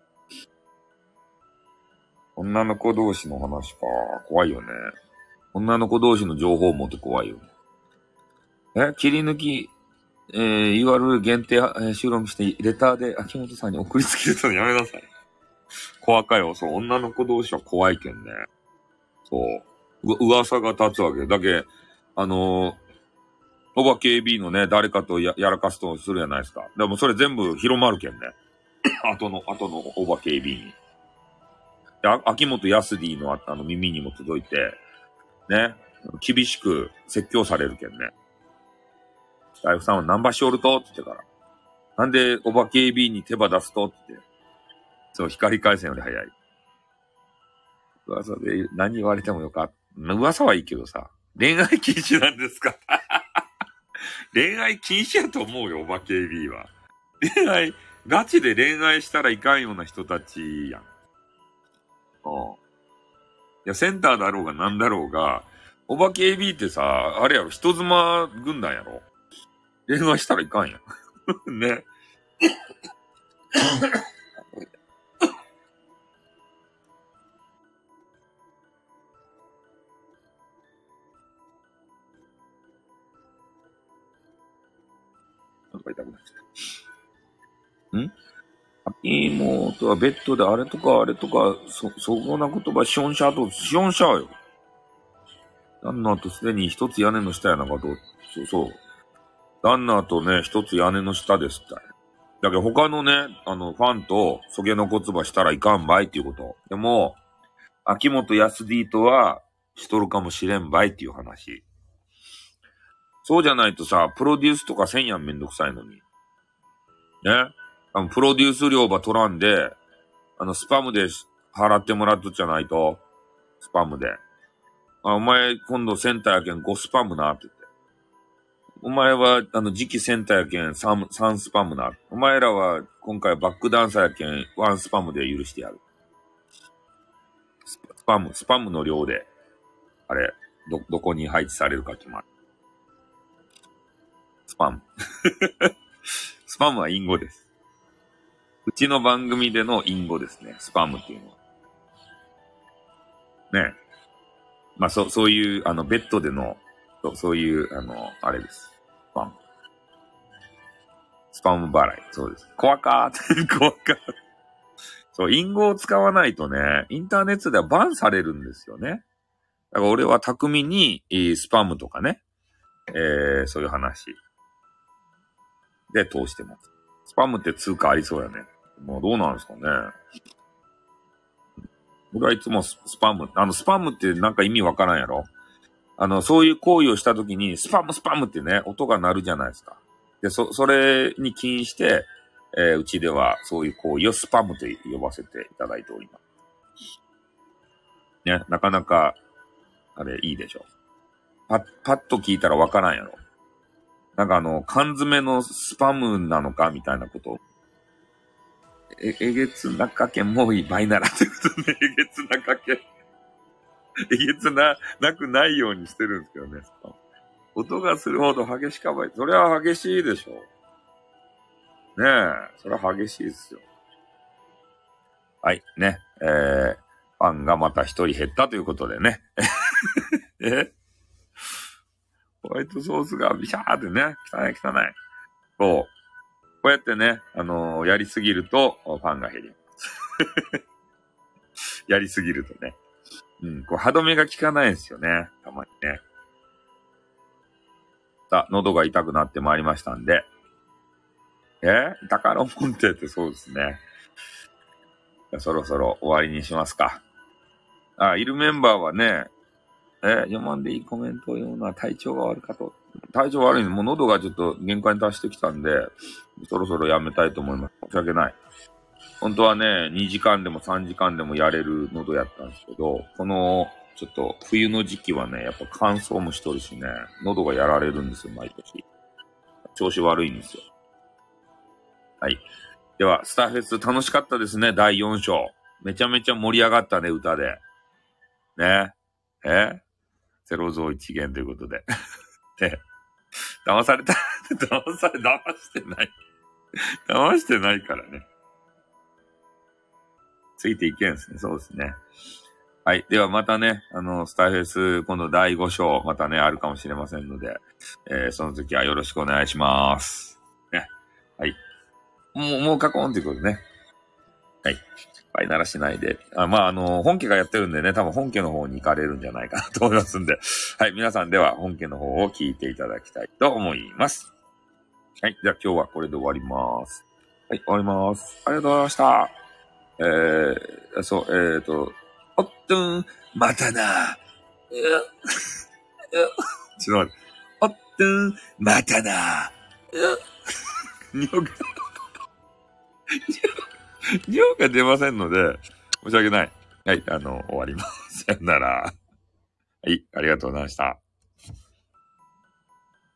女の子同士の話か。怖いよね。女の子同士の情報を持って怖いよね。え？切り抜き、えー、URL 限定、えー収録して、レターで秋元さんに送りつけるのやめなさい。怖かよ。そう、女の子同士は怖いけんね。そう。う、噂が立つわけ。だけ、あのー、おば KB のね、誰かとややらかすとするじゃないですか。でもそれ全部広まるけんね。後の、後のおば KB に。あ秋元康 D のああの耳にも届いて、ね、厳しく説教されるけんね。スタイフさんはナンバーしおると？って言ってから。なんで、おば KB に手羽出すと？ってって。そう、光回線より早い。噂で何言われてもよかった。噂はいいけどさ、恋愛禁止なんですか？恋愛禁止やと思うよ、おば KB は。恋愛、ガチで恋愛したらいかんような人たちやん。うん。いや、センターだろうがなんだろうが、おば KB ってさ、あれやろ、人妻軍団やろ？恋愛したらいかんやん。ね。なんか痛くなっちゃった。ん？妹はベッドであれとかあれとか、そ、そこな言葉、ションシャーと、ションシャーよ。旦那とすでに一つ屋根の下やなかと、そうそう。旦那とね、一つ屋根の下ですって。だけど他のね、あの、ファンと、そげの言葉したらいかんばいっていうこと。でも、秋元康 D とは、しとるかもしれんばいっていう話。そうじゃないとさ、プロデュースとかせんやんめんどくさいのに。ね。あの、プロデュース料ば取らんで、あの、スパムで払ってもらっとっじゃないと、スパムで。あ、お前今度センターやけん5スパムなって言って。お前は、あの、次期センターやけん 3, 3スパムな。お前らは今回バックダンサーやけん1スパムで許してやる。ススパム、スパムの量で、あれ、ど、どこに配置されるか決まる。スパム。スパムは隠語です。うちの番組での隠語ですね。スパムっていうのは。ねえ。まあ、そう、そういう、あの、ベッドでの、そうそういう、あの、あれです。スパム。スパム払い。そうです。怖かーって、怖かー。そう、隠語を使わないとね、インターネットではバンされるんですよね。だから俺は巧みに、スパムとかね、えー、そういう話で通してます。スパムって通貨ありそうやね。もうどうなんですかね。俺はいつもススパム、あの、スパムってなんか意味わからんやろあの、そういう行為をしたときに、スパムスパムってね、音が鳴るじゃないですか。で、そ、それに起因して、えーうちではそういう行為をスパムと呼ばせていただいております。ね、なかなか、あれ、いいでしょ。パッ、パッと聞いたらわからんやろ。なんかあの、缶詰のスパムなのかみたいなこと。え、えげつなかけもういいならってことね。えげつなかけ。えげつな、なくないようにしてるんですけどね。音がするほど激しかばい。それは激しいでしょう。ねえ、それは激しいですよ。はい、ね。えー、ファンがまた一人減ったということでね。え？ホワイトソースがビシャーってね、汚い汚い。そう。こうやってね、あのーやりすぎると、ファンが減ります。やりすぎるとね。うん、こう歯止めが効かないんですよね。たまにね。さあ、喉が痛くなってまいりましたんで。え？宝モンテってそうですね。そろそろ終わりにしますか。あ、いるメンバーはね、え、読まんでいいコメントを読むのは体調が悪かと。体調悪いのもう喉がちょっと限界に達してきたんで、そろそろやめたいと思います。申し訳ない。本当はね、2時間でも3時間でもやれる喉やったんですけど、この、ちょっと冬の時期はね、やっぱ乾燥もしとるしね、喉がやられるんですよ、毎年。調子悪いんですよ。はい。では、スターフェス楽しかったですね、第4章。めちゃめちゃ盛り上がったね、歌で。ね。え？ゼロゾー一元ということで。ね。騙された。騙され、騙してない。騙してないからね。ついていけんですね。そうですね。はい。ではまたね、あの、スターフェス、今度第5章、またね、あるかもしれませんので、えーその時はよろしくお願いします。ね。はい。もう、もうカコンということでね。はい。ファイナラしないで。あまあ、あの、本家がやってるんでね、多分本家の方に行かれるんじゃないかなと思いますんで。はい。皆さんでは本家の方を聞いていただきたいと思います。はい。じゃあ今日はこれで終わります。はい、終わります。ありがとうございました。えー、そう、えーと、おっとん、またな。うっうっちょっと待って。おっとん、またな。うっ尿が、量が出ませんので、申し訳ない。はい、あの、終わります。さよなら。はい、ありがとうございました。